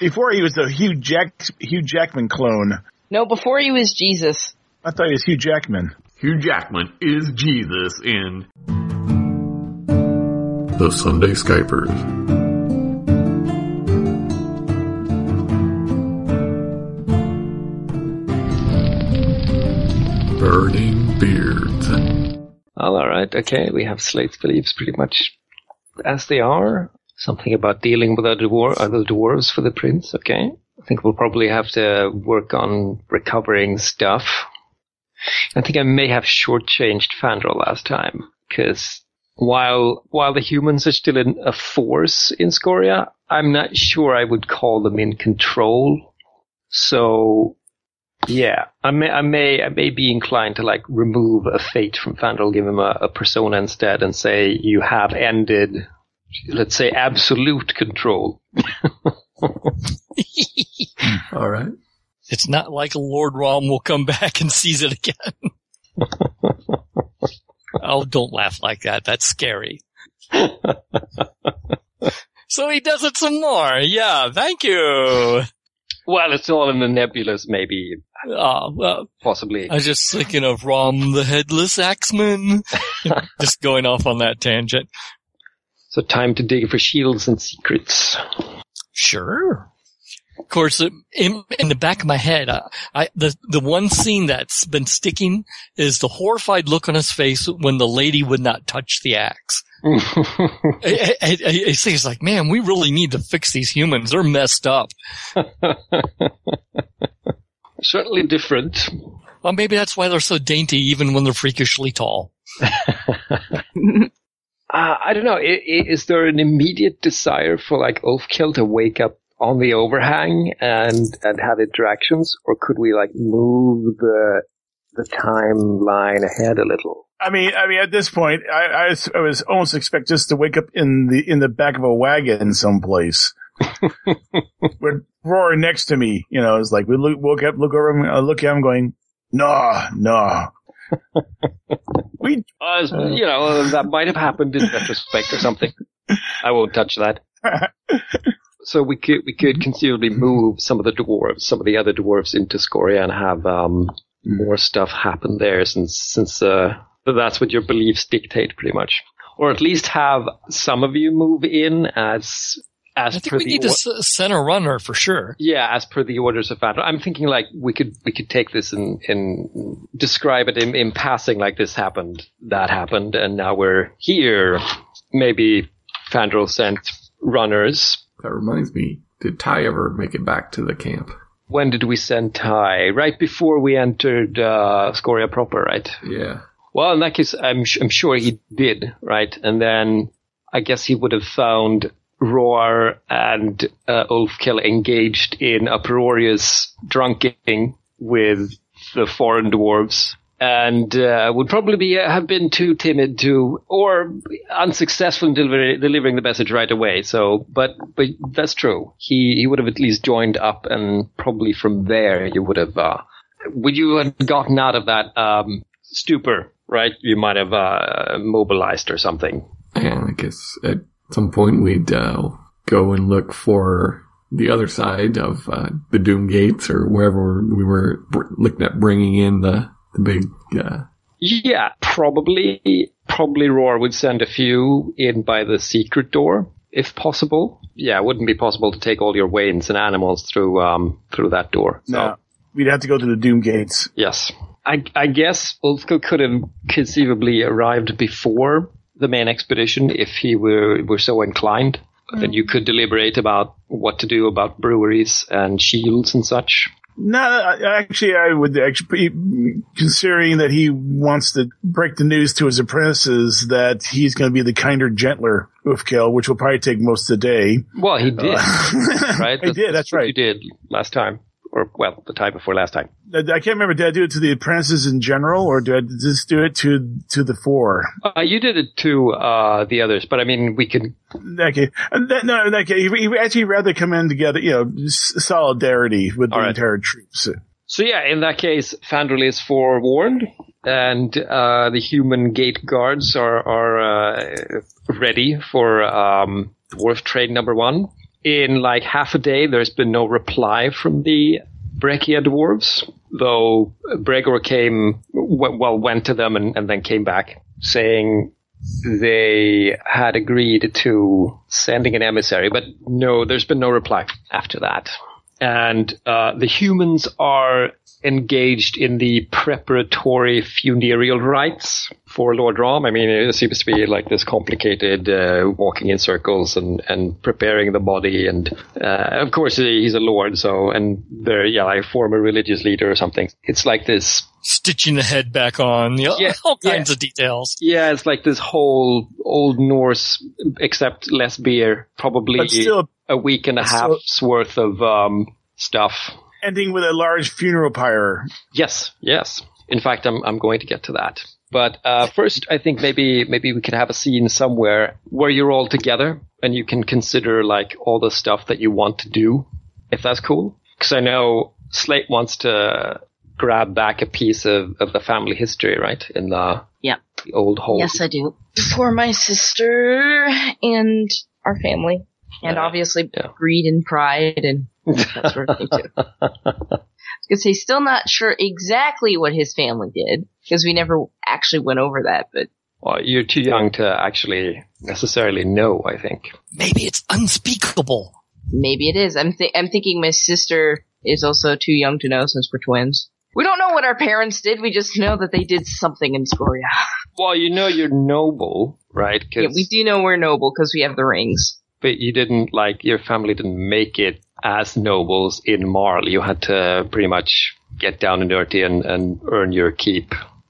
Before he was the Hugh Jack Hugh Jackman clone. No, before he was Jesus. I thought he was Hugh Jackman. Hugh Jackman is Jesus in The Sunday Skypers. Burning Beards. All right, okay, we have Slate's beliefs pretty much as they are. Something about dealing with other, dwar- dwarves for the prince, okay. I think we'll probably have to work on recovering stuff. I think I may have shortchanged Fandral last time, because while while the humans are still in a force in Scoria, I'm not sure I would call them in control. So yeah, I may, I may, I may be inclined to like remove a fate from Fandral, give him a, a persona instead, and say you have ended, let's say, absolute control. All right. It's not like Lord Rom will come back and seize it again. oh, don't laugh like that. That's scary. so he does it some more. Yeah, thank you. Well, it's all in the nebulous, maybe, Uh, well, possibly. I was just thinking of Rom the Headless Axeman. just going off on that tangent. So time to dig for shields and secrets. Sure. Of course, uh, in, in the back of my head, I, I, the the one scene that's been sticking is the horrified look on his face when the lady would not touch the axe. I, I, I, I say it's like, man, we really need to fix these humans. They're messed up. Certainly different. Well, maybe that's why they're so dainty, even when they're freakishly tall. Uh, I don't know. Is there an immediate desire for like Oathkill to wake up on the overhang and and have interactions, or could we like move the the timeline ahead a little? I mean, I mean, at this point, I, I, was, I was almost expect just to wake up in the in the back of a wagon someplace, with roaring next to me. You know, it's like we look, woke up, look over, him, I look at him, going, "No, no." we, Uh, you know, that might have happened in retrospect or something. I won't touch that. So we could we could conceivably move some of the dwarves, some of the other dwarves into Scoria and have um, more stuff happen there, since since uh, that's what your beliefs dictate, pretty much. Or at least have some of you move in as as I think per we the need or- to s- send a runner for sure. yeah, as per the orders of Fandral. I'm thinking like we could we could take this and, and describe it in, in passing, like this happened, that happened, and now we're here. Maybe Fandral sent runners. That reminds me. Did Ty ever make it back to the camp? When did we send Ty? Right before we entered uh, Scoria proper, right? Yeah. Well, in that case, I'm sh- I'm sure he did, right? And then I guess he would have found Roar and uh, Ulfkill engaged in uproarious drunking with the foreign dwarves, and uh, would probably be, have been too timid to, or unsuccessful in deliver- delivering the message right away. So, but but that's true. He he would have at least joined up, and probably from there you would have. Uh, would you have gotten out of that um, stupor, right? You might have uh, mobilized or something. And I guess some point we'd uh, go and look for the other side of uh, the Doom Gates or wherever we were br- looking at bringing in the the big. Uh, Yeah, probably. Probably Roar would send a few in by the secret door, if possible. Yeah, it wouldn't be possible to take all your wains and animals through um through that door. So no, we'd have to go to the Doom Gates. yes, I I guess Ulfko could have conceivably arrived before the main expedition if he were were so inclined. Mm. Then you could deliberate about what to do about breweries and shields and such. No, actually, I would actually, be- considering that he wants to break the news to his apprentices that he's going to be the kinder, gentler Ufkel, which will probably take most of the day. Well, he did, right? I did, that's what right. You did last time, or well, the time before last time. I can't remember. Did I do it to the apprentices in general, or did I just do it to to the four? Uh, you did it to uh, the others, but I mean, we can. Okay, and that, no, in that he, he actually rather come in together, you know, solidarity with the All right. entire troops. So yeah, in that case, Fandral is forewarned, and uh, the human gate guards are are uh, ready for um, dwarf trade number one. In like half a day, there's been no reply from the Breccia dwarves, though Bregor came, well, went to them and, and then came back saying they had agreed to sending an emissary, but no, there's been no reply after that. And uh, the humans are engaged in the preparatory funereal rites for Lord Rom. I mean, it seems to be like this complicated uh, walking in circles and, and preparing the body. And uh, of course, he's a lord, so and they're yeah, like former religious leader or something. It's like this Stitching the head back on, you know, Yeah, all yeah. kinds of details. Yeah, it's like this whole old Norse, except less beer. Probably still a week and a half's worth of um, stuff. Ending with a large funeral pyre. Yes, yes. In fact, I'm I'm going to get to that. But uh, first, I think maybe maybe we could have a scene somewhere where you're all together and you can consider like all the stuff that you want to do, if that's cool. Because I know Slate wants to grab back a piece of, of the family history, right? In the, Yeah. the old hole. Yes, I do. For my sister and our family. And Yeah. obviously Yeah. greed and pride and that sort of thing too. Because he's still not sure exactly what his family did, because we never actually went over that, but Well, you're too young to actually necessarily know, I think. Maybe it's unspeakable. maybe it is. I'm th- I'm thinking my sister is also too young to know since we're twins. We don't know what our parents did. We just know that they did something in Scoria. Well, you know you're noble, right? 'Cause- Yeah, we do know we're noble because we have the rings. But you didn't, like, your family didn't make it as nobles in Marl. You had to pretty much get down and dirty and, and earn your keep.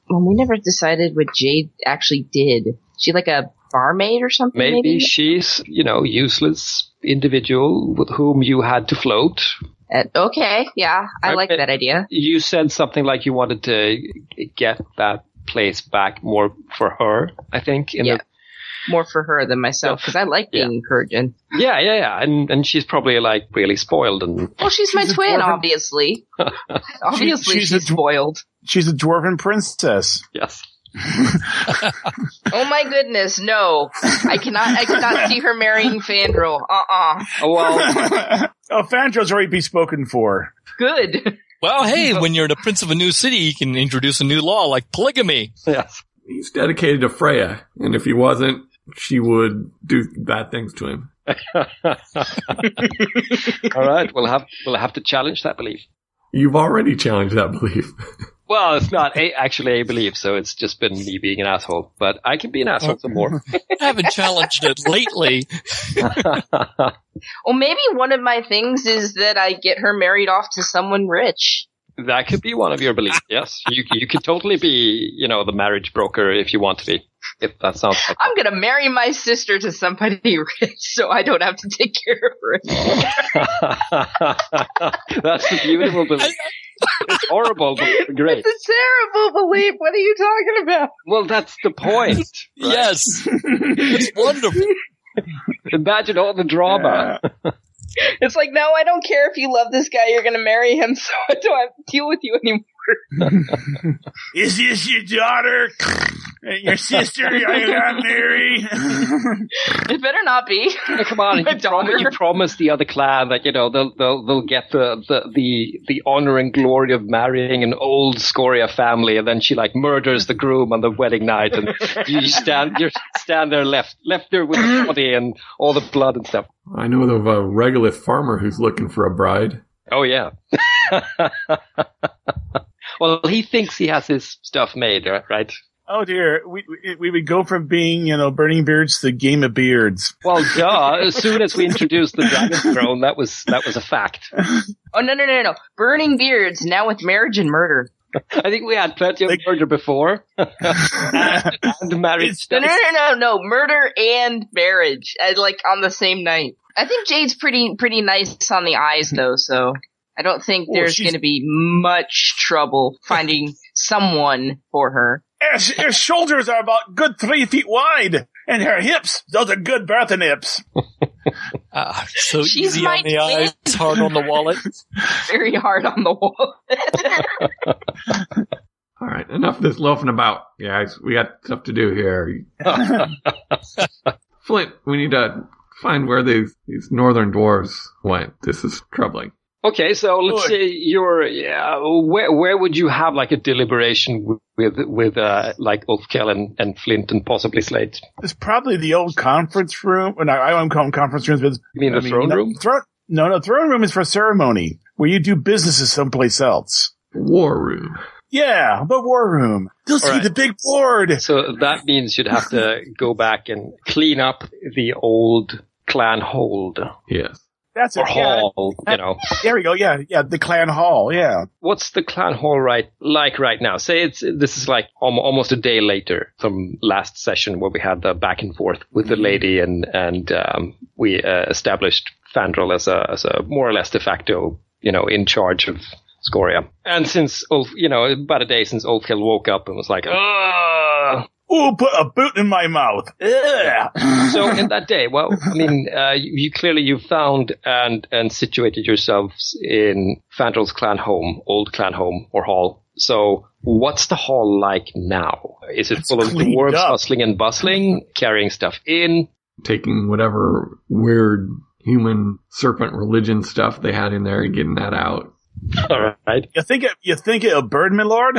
Well, we never decided what Jade actually did. She like a barmaid or something? Maybe, Maybe. she's, you know, useless individual with whom you had to float. Uh, okay, yeah, I like Okay. that idea. You said something like you wanted to get that place back more for her, I think. In Yeah. More for her than myself because I like Yeah. being encouraging. Yeah, yeah, yeah. And, and she's probably like really spoiled and Well, she's, my She's a twin, dwarven- obviously. obviously, she's she's, a dw- spoiled. She's a dwarven princess. yes. Oh my goodness, no! I cannot. I cannot see her marrying Fandral. Uh uh Oh, well, oh, Fandral's already be spoken for. Good. Well, hey, when you're the prince of a new city, you can introduce a new law like polygamy. yes. He's dedicated to Freya, and if he wasn't, she would do bad things to him. All right, we'll have we'll have to challenge that belief. You've already challenged that belief. Well, it's not a, actually a belief, so it's just been me being an asshole. But I can be an asshole some more. I haven't challenged it lately. Well, maybe one of my things is that I get her married off to someone rich. that could be one of your beliefs. Yes, you you could totally be, you know, the marriage broker if you want to be. If that sounds like I'm gonna marry my sister to somebody rich, so I don't have to take care of her. That's a beautiful belief. It's horrible, but great. It's a terrible belief. What are you talking about? Well, that's the point. right? Yes. It's wonderful. Imagine all the drama. It's like, no, I don't care if you love this guy. You're gonna marry him, so I don't have to deal with you anymore. Is this your daughter? your sister you got married? It better not be. Come on, you, prom- daughter. you promised the other clan that you know they'll they'll they'll get the, the the the honor and glory of marrying an old Scoria family, and then she like murders the groom on the wedding night, and you stand you stand there left left there with the body and all the blood and stuff. I know of a regolith farmer who's looking for a bride. Oh yeah. Well, he thinks he has his stuff made, right? oh dear, we, we we would go from being you know burning beards to game of beards. Well, duh. As soon as we introduced the dragon throne, that was that was a fact. Oh no no no no! Burning beards now with marriage and murder. I think we had plenty of Like- murder before, and, and marriage No no no no no! Murder and marriage, uh, like on the same night. I think Jade's pretty pretty nice on the eyes though, so I don't think Well, there's going to be much trouble finding someone for her. Her, her shoulders are about good three feet wide, and her hips, those are good birthing hips. Ah, so She's easy on the eyes, hard on the wallet. Very hard on the wallet. All right, enough of this loafing about, guys. We got stuff to do here. Flint, we need to find where these, these northern dwarves went. This is troubling. Okay, so let's Good. say you're, yeah, where, where would you have like a deliberation with, with, uh, like Ulfkel and, and Flint and possibly Slate? It's probably the old conference room. Or no, I don't call them conference rooms, but You mean I the throne no, room? Thro- no, no, throne room is for ceremony where you do businesses someplace else. War room. Yeah, the war room. You'll see right. the big board. So that means you'd have to go back and clean up the old clan hold Yes. That's or it. Yeah, hall, you know. there we go. Yeah, yeah, the clan hall. Yeah. What's the clan hall right like right now? Say it's this is like almost a day later from last session where we had the back and forth with the lady and and um, we uh, established Fandral as a as a more or less de facto, you know, in charge of Scoria. And since Ulf, you know, about a day since Ulfkill woke up and was like, Ugh! Ooh, put a boot in my mouth. Ugh. so in that day, well, I mean, uh, you, you clearly you found and and situated yourselves in Fandral's clan home, old clan home or hall. So what's the hall like now? Is it It's full of cleaned dwarves up. hustling and bustling, carrying stuff in? Taking whatever weird human serpent religion stuff they had in there and getting that out. All right. you think it? You think it'll burn, my lord?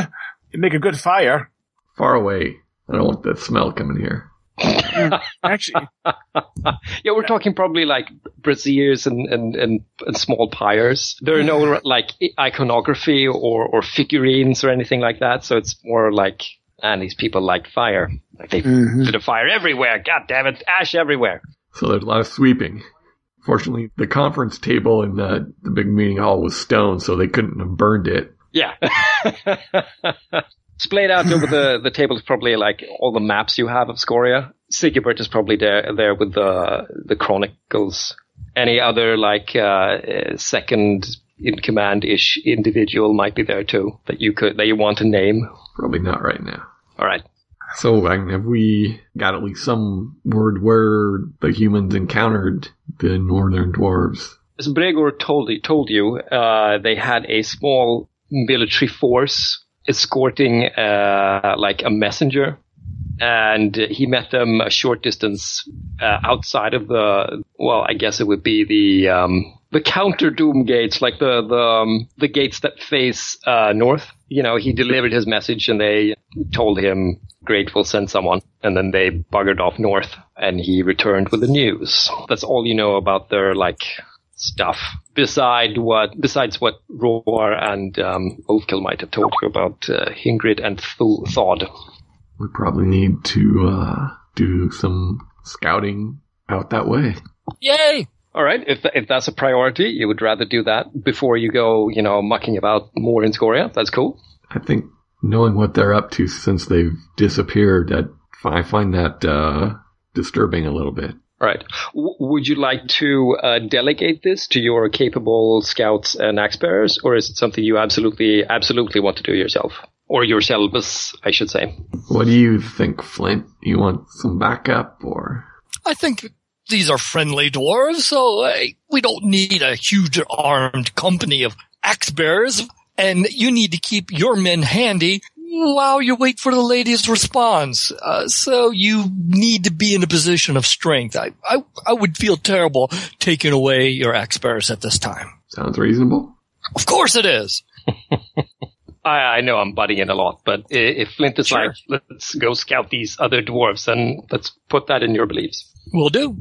You make a good fire. Far away. I don't want that smell coming here. Actually, Yeah, we're talking probably like braziers and, and, and, and small pyres. There are no like iconography or, or figurines or anything like that. So it's more like, and these people like fire. Like they mm-hmm. lit a fire everywhere. God damn it. Ash everywhere. So there's a lot of sweeping. Fortunately, the conference table in the, the big meeting hall was stone, so they couldn't have burned it. Yeah. Splayed out over the, the table is probably like all the maps you have of Scoria. Sigibert is probably there, there with the, the chronicles. Any other like, uh, second in command-ish individual might be there too that you could, that you want to name. Probably not right now. All right. So I mean, have we got at least some word where the humans encountered the northern dwarves? As Bregor told, told you, uh, they had a small military force escorting, uh, like a messenger. And he met them a short distance, uh, outside of the, well, I guess it would be the, um, the counter doom gates, like the, the, um, the gates that face, uh, north. You know, he delivered his message and they told him, great, we'll send someone. And then they buggered off north and he returned with the news. That's all you know about their, like, stuff beside what besides what Roar and um, Ulfkill might have told you about uh, Hingrid and Thu- Thod. We probably need to uh, do some scouting out that way. Yay! All right, if if that's a priority, you would rather do that before you go, you know, mucking about more in Scoria. That's cool. I think knowing what they're up to since they've disappeared, that I find that uh, disturbing a little bit. All right. W- would you like to uh, delegate this to your capable scouts and axe bearers, or is it something you absolutely, absolutely want to do yourself, or yourselves, I should say? What do you think, Flint? You want some backup or? I think these are friendly dwarves, so uh, we don't need a huge armed company of axe bearers. And you need to keep your men handy while you wait for the lady's response. Uh, so you need to be in a position of strength. I, I, I would feel terrible taking away your axe bearers at this time. Sounds reasonable. Of course it is. I, I know I'm butting in a lot, but if Flint is Sure. like, let's go scout these other dwarves, then let's put that in your beliefs. We'll do.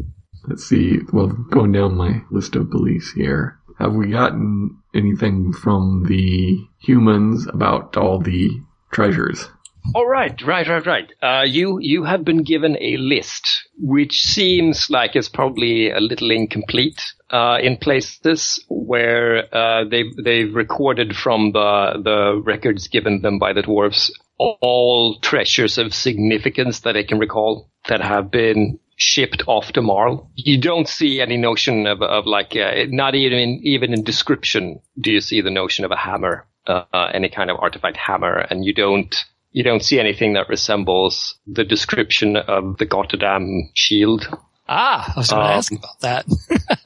Let's see. Well, going down my list of beliefs here. Have we gotten anything from the humans about all the treasures? All right, right, right, right. Uh, you you have been given a list, which seems like it's probably a little incomplete uh, in places where uh, they they've recorded from the the records given them by the dwarves all treasures of significance that they can recall that have been shipped off to Marl. You don't see any notion of of like uh, not even even in description do you see the notion of a hammer, uh, any kind of artifact hammer, and you don't you don't see anything that resembles the description of the Gotterdam shield. Ah, I was going to Um, ask about that.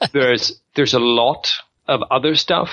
There's there's a lot of other stuff,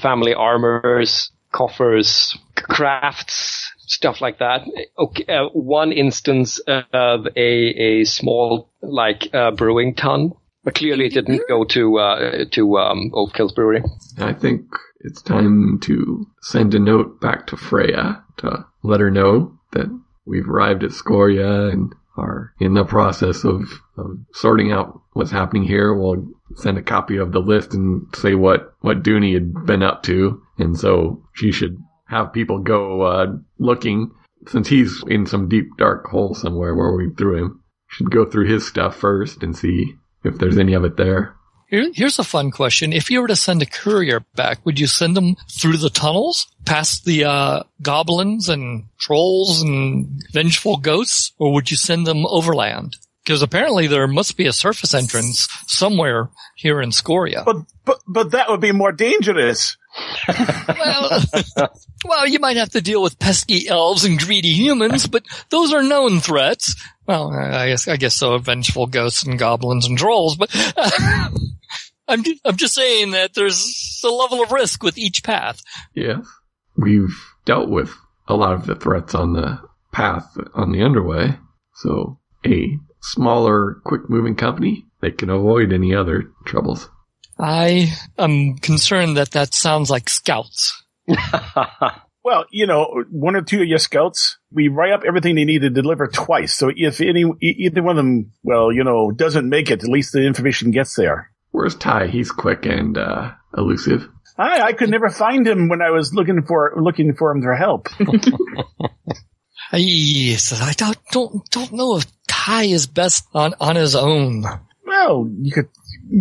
family armors, coffers, crafts, stuff like that. Okay, uh, one instance of a a small like uh, brewing tun But clearly it didn't go to, uh, to, um, Oak Kills Brewery. I think it's time to send a note back to Freya to let her know that we've arrived at Scoria and are in the process of, of sorting out what's happening here. We'll send a copy of the list and say what, what Dooney had been up to. And so she should have people go, uh, looking since he's in some deep dark hole somewhere where we threw him. Should go through his stuff first and see if there's any of it there. Here, here's a fun question. If you were to send a courier back, would you send them through the tunnels, past the uh, goblins and trolls and vengeful ghosts, or would you send them overland? Because apparently there must be a surface entrance somewhere here in Scoria. But, but, but that would be more dangerous. well, well, you might have to deal with pesky elves and greedy humans, but those are known threats. Well, I guess I guess so. Vengeful ghosts and goblins and trolls, but uh, I'm I'm just saying that there's a level of risk with each path. Yes. We've dealt with a lot of the threats on the path on the underway. So a smaller, quick moving company, they can avoid any other troubles. I am concerned that that sounds like scouts. Well, you know, one or two of your scouts, we write up everything they need to deliver twice. So if any, either one of them, well, you know, doesn't make it, at least the information gets there. Where's Ty? He's quick and uh, elusive. I, I could never find him when I was looking for, looking for him for help. Yes, I don't don't don't know if Ty is best on on his own. well, you could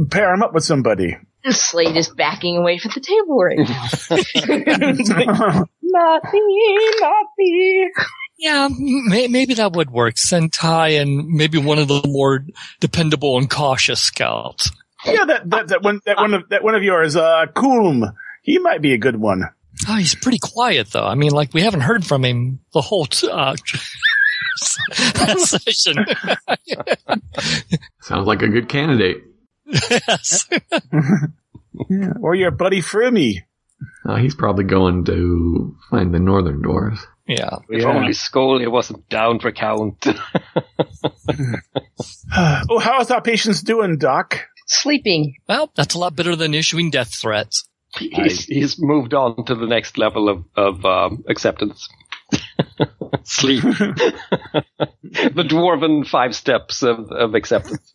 pair him up with somebody. Slate is backing away from the table right now. not me, not me. Yeah, may, maybe that would work. Send Ty and maybe one of the more dependable and cautious scouts. yeah, that, that, that one, that one of, that one of yours, uh, Coolm. He might be a good one. Oh, he's pretty quiet though. I mean, like we haven't heard from him the whole t- uh, session. Sounds like a good candidate. yes. Yeah. Or your buddy Frimmy. Uh, he's probably going to find the northern doors. Yeah. If Yeah. only Scully wasn't down for count. oh, how's our patients doing, Doc? Sleeping. Well, that's a lot better than issuing death threats. he's, he's moved on to the next level of, of um, acceptance. Sleep. the dwarven five steps of, of acceptance.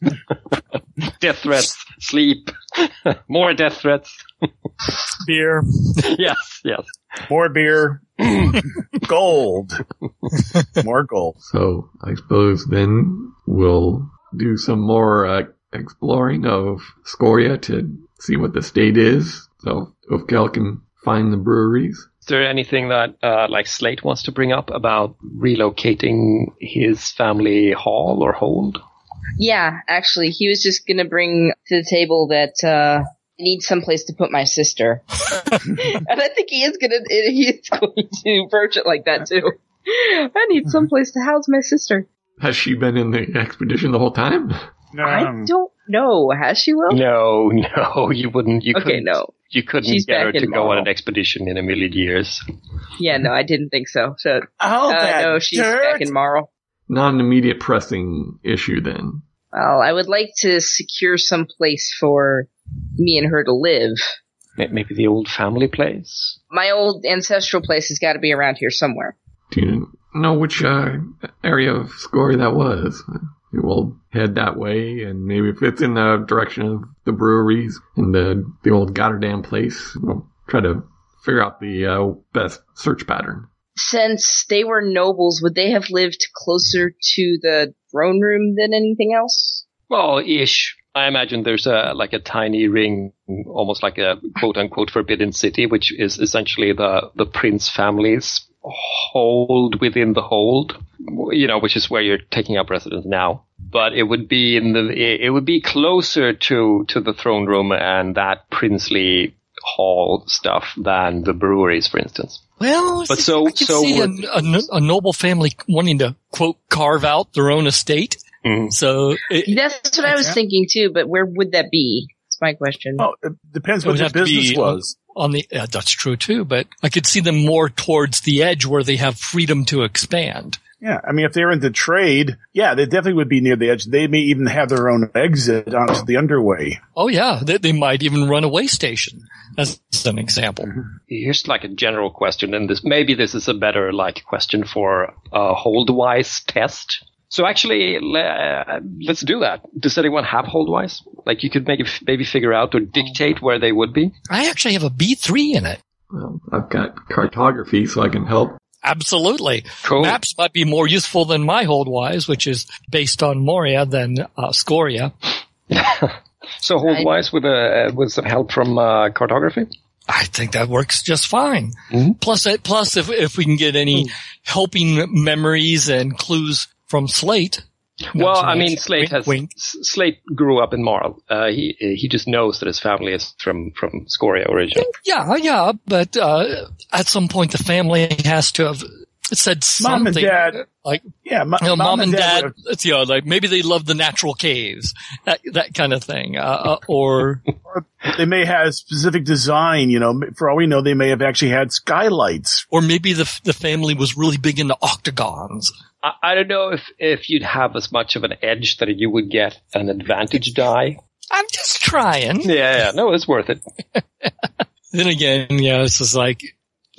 death threats, sleep, more death threats. Beer. yes, yes. More beer. gold. More gold. So I suppose then we'll do some more uh, exploring of Scoria to see what the state is. So if Kel can find the breweries. Is there anything that, uh, like Slate wants to bring up about relocating his family hall or hold? Yeah, actually, he was just gonna bring to the table that, uh, I need someplace to put my sister. and I think he is gonna, he is going to approach it like that too. I need someplace to house my sister. Has she been in the expedition the whole time? No. I don't know. Has she, Will? No, no, you wouldn't. You Okay, couldn't, no. You couldn't She's get her to in go on an expedition in a million years. Yeah, no, I didn't think so. So, oh, uh, no, she's dirt. back in Marl. Not an immediate pressing issue then. Well, I would like to secure some place for me and her to live. Maybe the old family place. My old ancestral place has got to be around here somewhere. Do you know which uh, area of Scoria that was? We'll head that way, and maybe if it's in the direction of the breweries and the the old Goddamn place, we'll try to figure out the uh, best search pattern. Since they were nobles, would they have lived closer to the throne room than anything else? Well, ish. I imagine there's a like a tiny ring, almost like a quote unquote forbidden city, which is essentially the the prince family's hold within the hold. You know, which is where you're taking up residence now. But it would be in the it it would be closer to to the throne room and that princely hall stuff than the breweries, for instance. Well, But so- I can so see a, would- a a noble family wanting to quote carve out their own estate. Mhm. So it, That's what I was thinking too, but where would that be? That's my question. Oh, it depends It what would the have to be business was. on the yeah, that's true too. But I could see them more towards the edge where they have freedom to expand. Yeah, I mean, if they're into trade, yeah, they definitely would be near the edge. They may even have their own exit onto the underway. Oh yeah, they, they might even run a way station as an example. Mm-hmm. Here's like a general question, and this maybe this is a better like question for a Holdwise test. So actually, le- uh, let's do that. Does anyone have Holdwise? Like you could maybe maybe figure out or dictate where they would be. I actually have a B3 in it. Well, I've got cartography, so I can help. Absolutely. Cool. Maps might be more useful than my Holdwise, which is based on Moria than uh, Scoria. So Holdwise with a with some help from uh, cartography. I think that works just fine. Mhm. Plus, plus if if we can get any helping memories and clues from Slate. Not Well, I mean, mention- Slate wink, has wink. Slate grew up in Marl. Uh, he he just knows that his family is from from Scoria originally. Yeah, yeah, but uh, at some point the family has to have said Mom and something. Dad. like Yeah, mo- you know, mom, and dad, would it's, you know, like maybe they love the natural caves, that that kind of thing, uh, uh, or they may have specific design. You know, for all we know, they may have actually had skylights. or maybe the the family was really big into octagons. I, I don't know if if you'd have as much of an edge that you would get an advantage die. I'm just trying. Yeah, yeah, no, it's worth it. Then again, yeah, this is like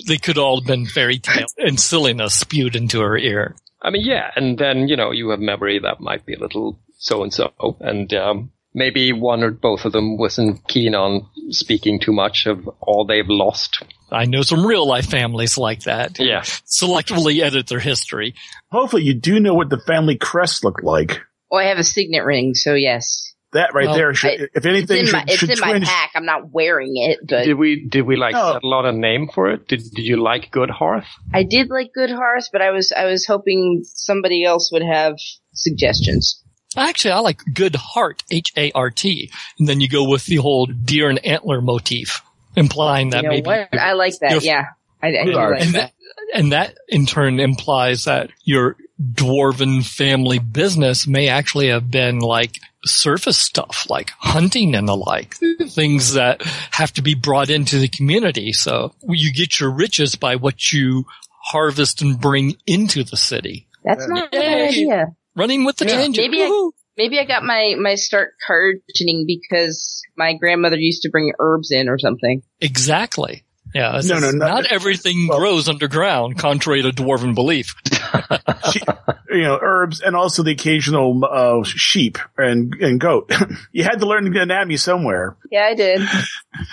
they could all have been fairy tale and silliness spewed into her ear. I mean, yeah, and then you know you have memory that might be a little so and so, and um, maybe one or both of them wasn't keen on speaking too much of all they've lost. I know some real life families like that. Yeah. Selectively edit their history. Hopefully, you do know what the family crest looked like. Oh, I have a signet ring, so yes. That right Well, there should, I- if It's anything, in should, my it's should in my pack. I'm not wearing it, but Did we did we like No. settle on a name for it? Did did you like Good Hearth? I did like Good Horse, but I was I was hoping somebody else would have suggestions. Actually, I like good heart, H-A-R-T. And then you go with the whole deer and antler motif, implying that you know maybe. what? I like that. you're- Yeah, I, I do Sorry. like And that. that, and that in turn implies that your dwarven family business may actually have been like surface stuff, like hunting and the like, things that have to be brought into the community. So you get your riches by what you harvest and bring into the city. That's not a Yay. bad idea. Running with the Yeah, tangent. maybe I- Maybe I got my my start cartoning because my grandmother used to bring herbs in or something. Exactly. Yeah. No, no, is- no. Not everything Well- grows underground, contrary to dwarven belief. you know, herbs and also the occasional uh, sheep and and goat. you had to learn the anatomy somewhere. Yeah, I did.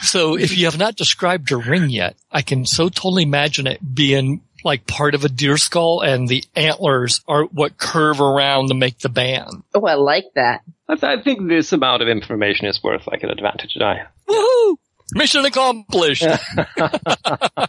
So if you have not described your ring yet, I can so totally imagine it being like part of a deer skull and the antlers are what curve around to make the band. Oh, I like that. I, th- I think this amount of information is worth like an advantage die. Woohoo! Mission accomplished.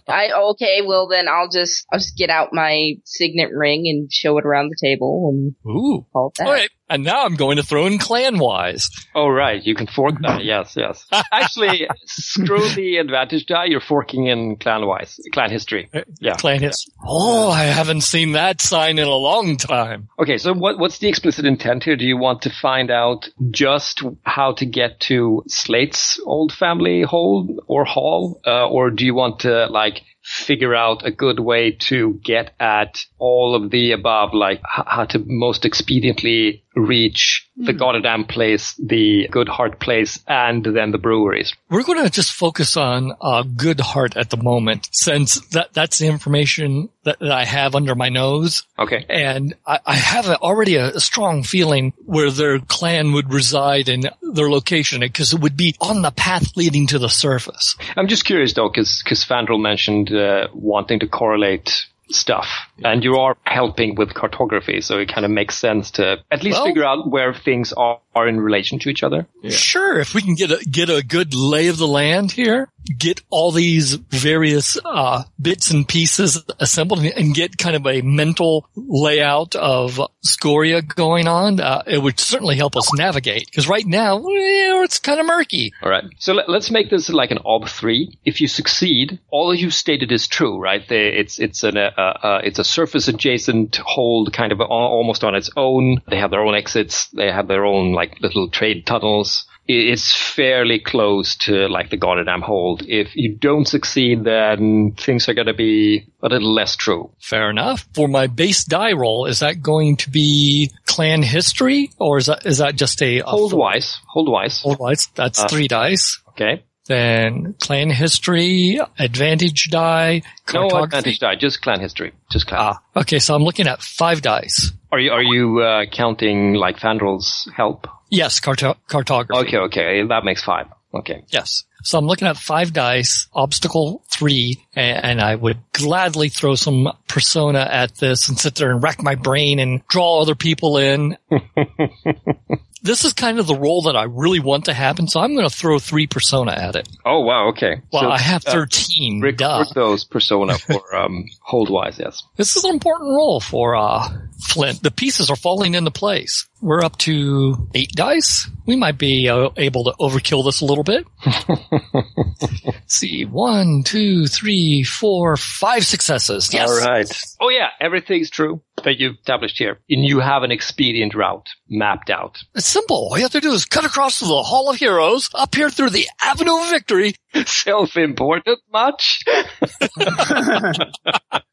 I okay. Well, then I'll just I'll just get out my signet ring and show it around the table and Ooh. call it that. All right. And now I'm going to throw in clan wise. Oh right, you can fork that. Yes, yes. Actually, screw the advantage die. You're forking in clan wise, clan history. Yeah. Clan hits. Oh, I haven't seen that sign in a long time. Okay, so what, what's the explicit intent here? Do you want to find out just how to get to Slate's old family hole or hall, uh, or do you want to like figure out a good way to get at all of the above, like how to most expediently reach the goddamn place, the Goodhart place, and then the breweries? We're going to just focus on uh, Goodhart at the moment, since that that's the information that, that I have under my nose, Okay. and I, I have a, already a, a strong feeling where their clan would reside and their location, because it would be on the path leading to the surface. I'm just curious though, because because Fandral mentioned uh, wanting to correlate stuff, and you are helping with cartography, so it kind of makes sense to at least Well- figure out where things are, are in relation to each other. Sure, if we can get a get a good lay of the land here, get all these various uh, bits and pieces assembled, and, get kind of a mental layout of Scoria going on, uh, it would certainly help us navigate. Because right now, it's kind of murky. All right, so let, us make this like an ob three. If you succeed, all you've stated is true, right? It's it's an uh, uh, it's a surface adjacent hold, kind of al- almost on its own. They have their own exits. They have their own like little trade tunnels. It's fairly close to like the Goddamn hold. If you don't succeed, then things are going to be a little less true. Fair enough. For my base die roll, is that going to be clan history or is that, is that just a, a Hold wise, hold wise. Hold wise. That's Uh, three dice. Okay. Then clan history, advantage die, No advantage die, just clan history, just clan. Ah, okay. So I'm looking at five dice. Are you are you uh, counting like Fandral's help? Yes, carto- cartography. Okay, okay, that makes five. Okay. Yes. So I'm looking at five dice, obstacle three, and, and I would gladly throw some persona at this and sit there and rack my brain and draw other people in. this is kind of the role that I really want to happen, so I'm going to throw three persona at it. Oh wow, okay. Well, So, I have uh, 13. Record duh. those persona for um, hold wise, yes. This is an important role for uh, Flint. The pieces are falling into place. We're up to eight dice. We might be uh, able to overkill this a little bit. See, one, two, three, four, five successes. Yes. All right. Oh yeah, everything's true that you've established here. And you have an expedient route mapped out. It's simple. All you have to do is cut across to the Hall of Heroes, up here through the Avenue of Victory. Self-important much?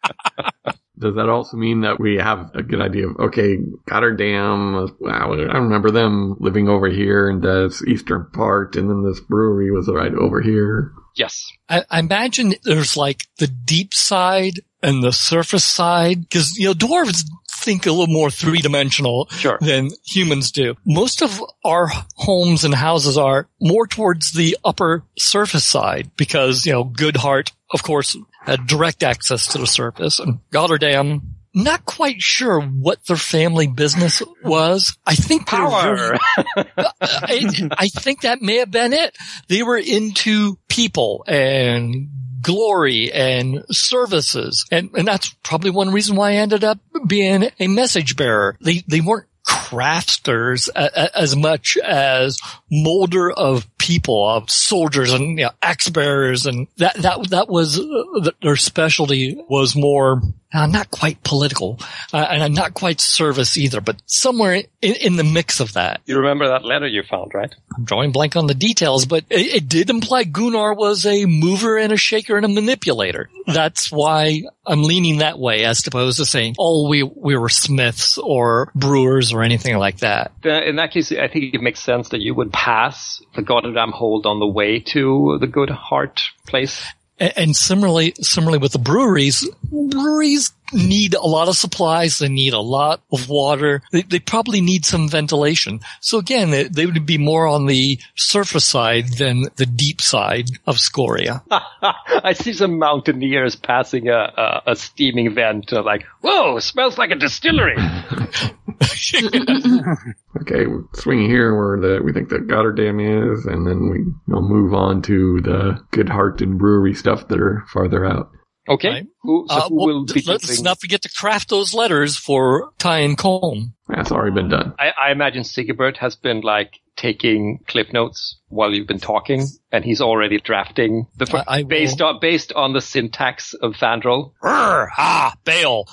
Does that also mean that we have a good idea of, okay, Gotterdam, wow, I remember them living over here in this eastern part, and then this brewery was right over here. yes. I, I imagine there's like the deep side and the surface side, because, you know, dwarves think a little more three-dimensional Sure. than humans do. Most of our homes and houses are more towards the upper surface side because, you know, Goodhart, of course, had direct access to the surface and Gotterdam, not quite sure what their family business was. I think they were very- Power. I, I think that may have been it. They were into people and glory and services. And, and that's probably one reason why I ended up being a message bearer. They, they weren't crafters a, a, as much as molder of people, of soldiers and you know, axe bearers. And that, that, that was uh, their specialty was more uh, not quite political, uh, and not quite service either, but somewhere in, in the mix of that. you remember that letter you found, right? I'm drawing blank on the details, but it, it did imply Gunnar was a mover and a shaker and a manipulator. That's why I'm leaning that way as opposed to saying, oh, we, we were smiths or brewers or anything like that. In that case, I think it makes sense that you would pass the Goddamn hold on the way to the Goodhart place. And, and similarly, similarly with the breweries, breweries need a lot of supplies. They need a lot of water. They, they probably need some ventilation. So again, they, they would be more on the surface side than the deep side of Scoria. I see some mountaineers passing a, a, a steaming vent, uh, like, whoa, smells like a distillery. Okay, we're swinging here where the, we think the Gotterdam is, and then we you know, move on to the Goodhart and Brewery stuff that are farther out. Okay. Right. Who, so Uh, who well, will be let's doing- not forget to craft those letters for Ty and Comb. That's already been done. I, I imagine Sigebert has been like taking clip notes while you've been talking, and he's already drafting the fir- I- I will- based on based on the syntax of Fandral. Brr, ah, bail.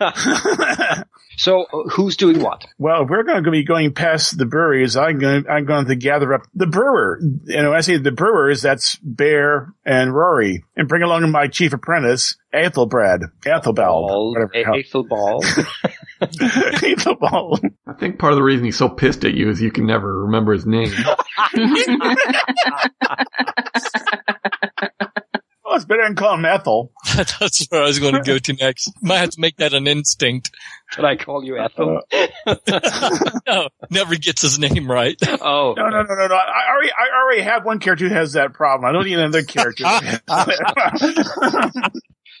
So uh, who's doing what? Well, if we're going to be going past the breweries, I'm going I'm going to gather up the brewer. You know, I say the brewers, that's Bear and Rory, and bring along my chief apprentice, Ethelbrad, Ethelbald, Ball, whatever. the hell. Ball. I think part of the reason he's so pissed at you is you can never remember his name. Well, it's better than calling him Ethel. That's where I was going to go to next. Might have to make that an instinct. Should I call you Ethel? Uh, no, never gets his name right. oh, No, no, no, no, no. I already, I already have one character who has that problem. I don't need another character.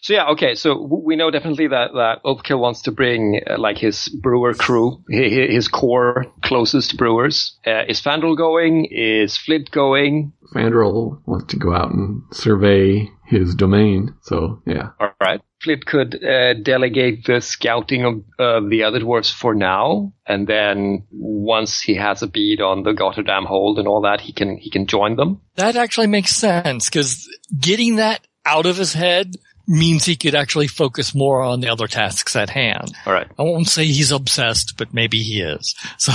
So yeah, okay. So we know definitely that that Overkill wants to bring uh, like his brewer crew, hi- hi- his core closest brewers. Uh, is Fandral going? Is Flint going? Fandral wants to go out and survey his domain, so yeah. All right. Flint could uh, delegate the scouting of uh, the other dwarfs for now, and then once he has a bead on the Gotterdam hold and all that, he can he can join them. That actually makes sense because getting that out of his head means he could actually focus more on the other tasks at hand. All right. I won't say he's obsessed, but maybe he is. So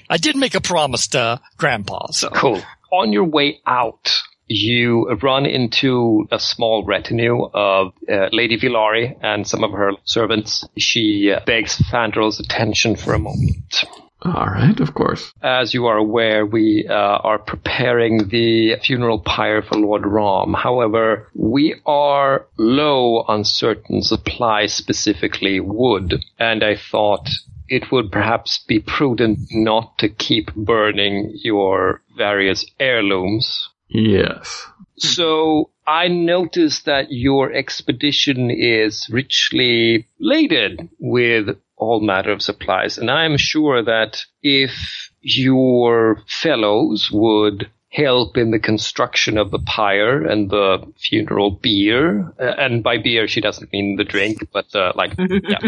I did make a promise to Grandpa. So Cool. On your way out, you run into a small retinue of uh, Lady Villari and some of her servants. She uh, begs Fandral's attention for a moment. All right, of course. As you are aware, we uh, are preparing the funeral pyre for Lord Rom. However, we are low on certain supplies, specifically wood, and I thought it would perhaps be prudent not to keep burning your various heirlooms. Yes. So I noticed that your expedition is richly laden with all matter of supplies, and I'm sure that if your fellows would help in the construction of the pyre and the funeral bier, uh, and by bier she doesn't mean the drink, but uh, like yeah.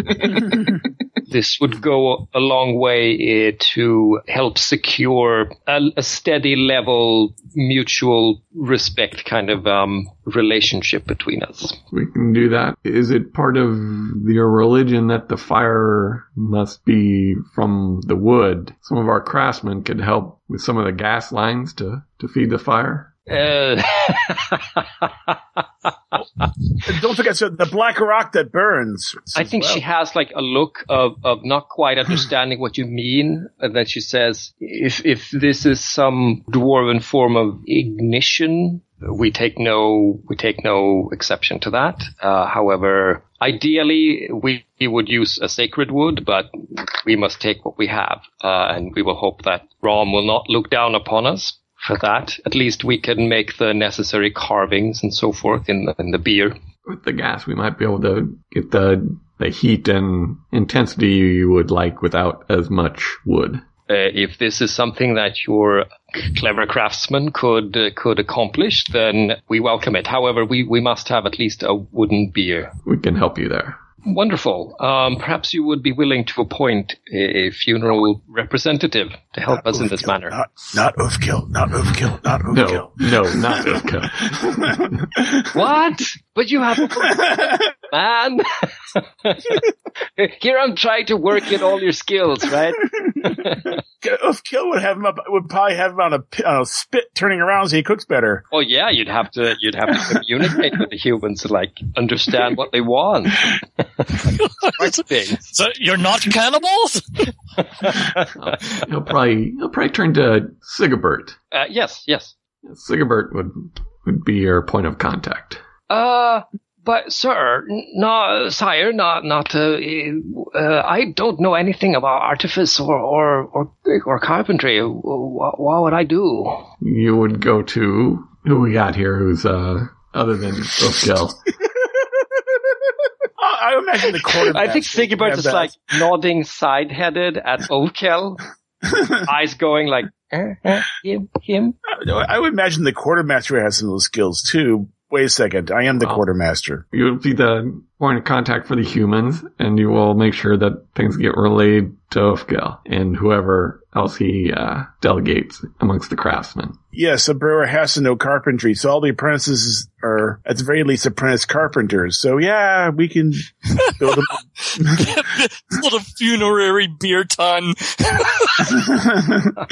This would go a long way uh, to help secure a, a steady level mutual respect kind of um, relationship between us. We can do that. Is it part of your religion that the fire must be from the wood? Some of our craftsmen could help with some of the gas lines to, to feed the fire. Uh, Don't forget, so the black rock that burns. I think she has like a look of, of not quite understanding what you mean. And then she says, if, if this is some dwarven form of ignition, we take no, we take no exception to that. Uh, however, ideally we, we would use a sacred wood, but we must take what we have. Uh, and we will hope that Rom will not look down upon us for that. At least we can make the necessary carvings and so forth in the, in the bier. With the gas, we might be able to get the, the heat and intensity you would like without as much wood. Uh, if this is something that your clever craftsman could uh, could accomplish, then we welcome it. However, we, we must have at least a wooden bier. We can help you there. Wonderful. Um, perhaps you would be willing to appoint a, a funeral representative to help us in this manner. Not, not Oofkill, not Oofkill, not No, Oofkill. no, not Ilka. What? But you have, man. Here I'm trying to work in all your skills, right? Oofkill would have him up, would probably have him on a, on a spit turning around so he cooks better. Oh yeah, you'd have to you'd have to communicate with the humans to like understand what they want. So you're not cannibals? he'll probably he'll probably turn to Sigibert. Uh, yes, yes. Sigibert would would be your point of contact. Uh, but sir, no, sire, not not. Uh, uh, I don't know anything about artifice or or or, or carpentry. What, what would I do? You would go to who we got here, who's uh other than Oofkill. I, I imagine the quarterback. I think Sigibert is like nodding side-headed at Oakel, eyes going like eh, eh, him, him. I would imagine the quartermaster has some of those skills too. Wait a second. I am the Wow. quartermaster. You will be the point of contact for the humans, and you will make sure that things get relayed to Oofkill and whoever else he uh, delegates amongst the craftsmen. Yes, a brewer has to know carpentry, so all the apprentices are, at the very least, apprentice carpenters. So yeah, we can build them. Little funerary beer ton. no,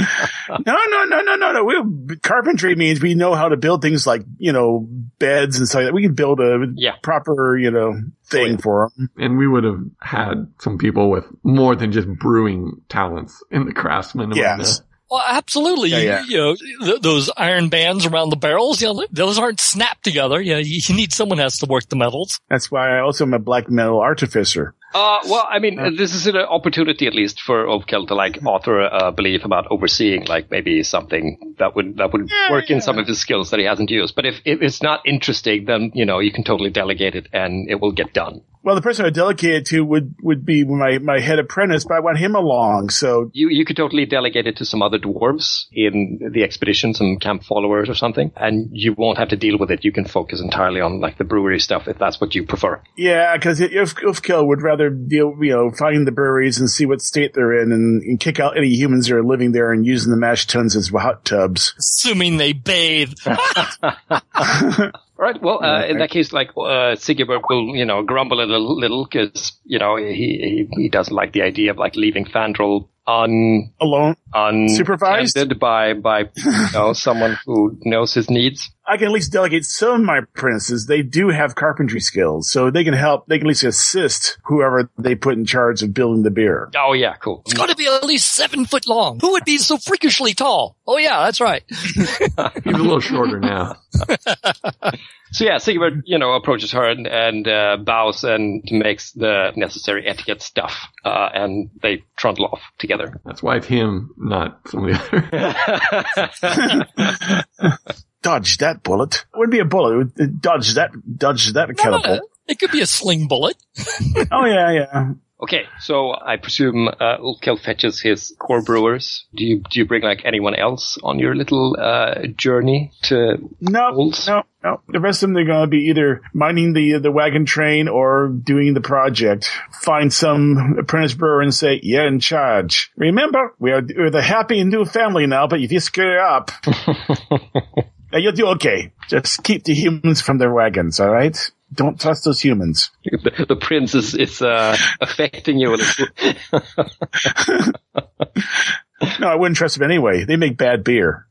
no, no, no, no, no. We, carpentry means we know how to build things like, you know, beds and stuff like that. We can build a Yeah. proper, you know, thing for them. And we would have had some people with more than just brewing talents in the craftsmen. among Yes. Well, absolutely. Yeah, You- yeah. You, know, th- those iron bands around the barrels, you know, those aren't snapped together. You, know, you you need someone has to work the metals. That's why I also am a black metal artificer. Uh, well, I mean, uh, this is an opportunity at least for Oakel to like mm-hmm. author a belief about overseeing, like maybe something that would that would work in some of his skills that he hasn't used. But if, if it's not interesting, then you know you can totally delegate it and it will get done. Well, the person I would delegate it to would, would be my, my head apprentice, but I want him along. So You you could totally delegate it to some other dwarves in the expedition, some camp followers or something, and you won't have to deal with it. You can focus entirely on like the brewery stuff if that's what you prefer. yeah, because if Ufkill would rather deal, you know, find the breweries and see what state they're in and, and kick out any humans that are living there and using the mash tuns as hot tubs. Assuming they bathe. All right. Well, uh, in that case, like uh, will, you know, grumble a little, little because you know he, he he doesn't like the idea of like leaving Fandral un Alone, unsupervised by by you know someone who knows his needs. I can at least delegate some of my apprentices. They do have carpentry skills, so they can help. They can at least assist whoever they put in charge of building the bier. Oh yeah, cool. It's got to be at least seven foot long. Who would be so freakishly tall? Oh yeah, that's right. He's a little shorter now. So yeah, Sigibert, you know, approaches her and, and uh, bows and makes the necessary etiquette stuff, uh, and they trundle off together. That's why it's him, not some of the other. Dodge that bullet. It wouldn't be a bullet. It would dodge that. Dodge that catapult. It could be a sling bullet. Oh yeah, yeah. Okay, so I presume uh, Ulfkel fetches his core brewers. Do you do you bring like anyone else on your little uh, journey to? No, no, no. The rest of them, they're going to be either minding the the wagon train or doing the project. Find some apprentice brewer and say, "You're in charge." Remember, we are we're the happy new family now. But if you screw up, you'll do okay. Just keep the humans from their wagons. All right. Don't trust those humans. The, the prince is, is uh, affecting you. No, I wouldn't trust them anyway. They make bad beer.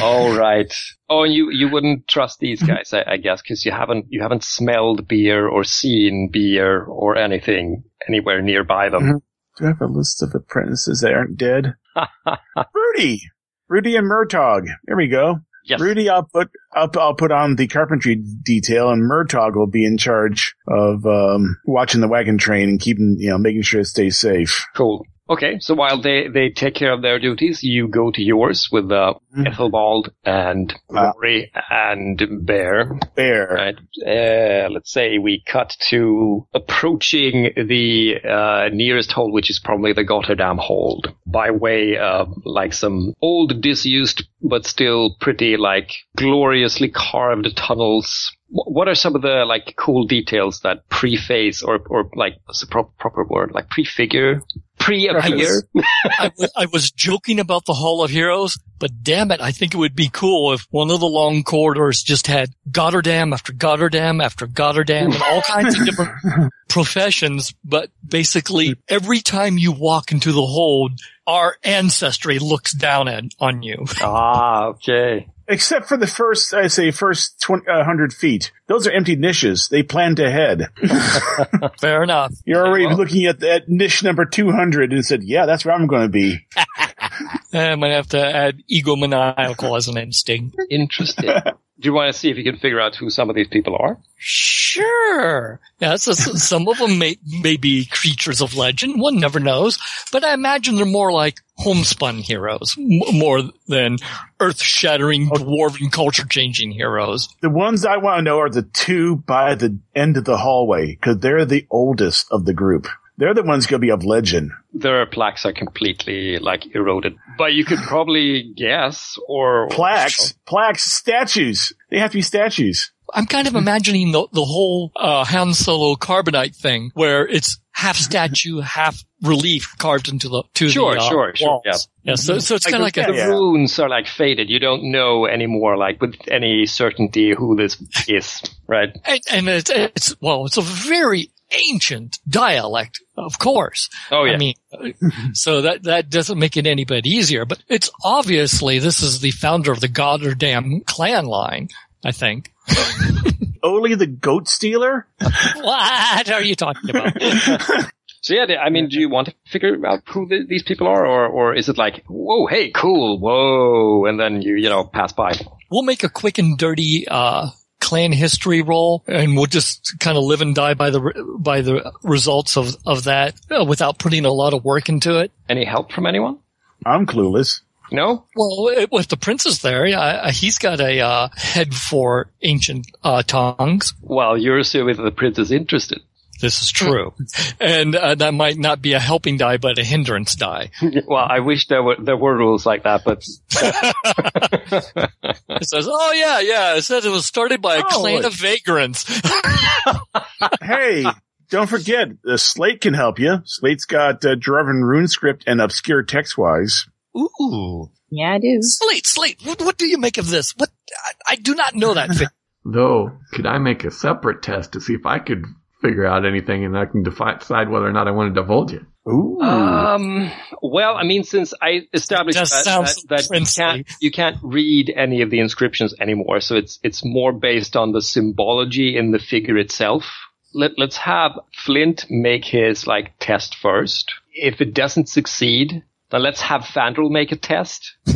All right. Oh, and you you wouldn't trust these guys, I, I guess, because you haven't you haven't smelled beer or seen beer or anything anywhere nearby them. Do I have a list of apprentices that aren't dead? Rudy, Rudy and Murtog. There we go. Yes. Rudy, I'll put I'll, I'll put on the carpentry detail, and Murtog will be in charge of um, watching the wagon train and keeping you know making sure it stays safe. Cool. Okay, so while they, they take care of their duties, you go to yours with uh. Ethelbald and Ah. Rory and Bear. Bear. Right. Uh, let's say we cut to approaching the uh, nearest hold, which is probably the Gotterdam hold, by way of like some old, disused, but still pretty like gloriously carved tunnels. Wh- What are some of the like cool details that preface or or like what's the pro- proper word like prefigure pre-appear? I, w- I was joking about the Hall of Heroes, but damn it, I think it would be cool if one of the long corridors just had Goddardam after Goddardam after Goddardam and all kinds of different professions, but basically every time you walk into the hold, our ancestry looks down at, on you. ah, okay. Except for the first, I say, first 20, uh, 100 feet. Those are empty niches. They planned ahead. Fair enough. You're already well. looking at that niche number 200 and said, yeah, that's where I'm going to be. I might have to add egomaniacal as an instinct. Interesting. Do you want to see if you can figure out who some of these people are? Sure. Yes, s- some of them may, may be creatures of legend. One never knows. But I imagine they're more like homespun heroes, m- more than earth-shattering, dwarven, culture-changing heroes. The ones I want to know are the two by the end of the hallway because they're the oldest of the group. They're the ones going to be of legend. Their plaques are completely like eroded, but you could probably guess or Plaques, plaques, statues. They have to be statues. I'm kind of imagining the, the whole uh, Han Solo carbonite thing, where it's half statue, half relief carved into the to Sure, the uh, sure, sure, walls. Yeah. so so it's Like kind of like the- a The Yeah. runes are like faded. You don't know anymore, like with any certainty who this is, right? and, and it's, it's well, it's a very ancient dialect, of course. Oh yeah. I mean, uh, so that that doesn't make it any bit easier. But it's obviously this is the founder of the Goddardam clan line. I think. Only the goat stealer? what are you talking about? so yeah, I mean, do you want to figure out who th these people are, or or is it like, whoa, hey, cool, whoa, and then you you know pass by? we'll make a quick and dirty uh, clan history roll, and we'll just kind of live and die by the re- by the results of of that uh, without putting a lot of work into it. Any help from anyone? I'm clueless. No. Well, if if the prince is there, yeah, he's got a uh, head for ancient uh, tongues. Well, you're assuming that the prince is interested. This is true, and uh, that might not be a helping die, but a hindrance die. well, I wish there were there were rules like that, but It says, "Oh yeah, yeah." It says it was started by a Oh, clan look. of vagrants. hey, don't forget, the Slate can help you. Slate's got uh, Dwarven rune script and obscure text wise. Ooh. Yeah, I do. Slate, Slate, what, what do you make of this? What I, I do not know that. thing. Though, could I make a separate test to see if I could figure out anything and I can defi- decide whether or not I want to divulge it? Ooh. Um. Well, I mean, since I established that, that, that you can't you can't read any of the inscriptions anymore, so it's it's more based on the symbology in the figure itself. Let Let's have Flint make his like test first. If it doesn't succeed, then let's have Fandral make a test.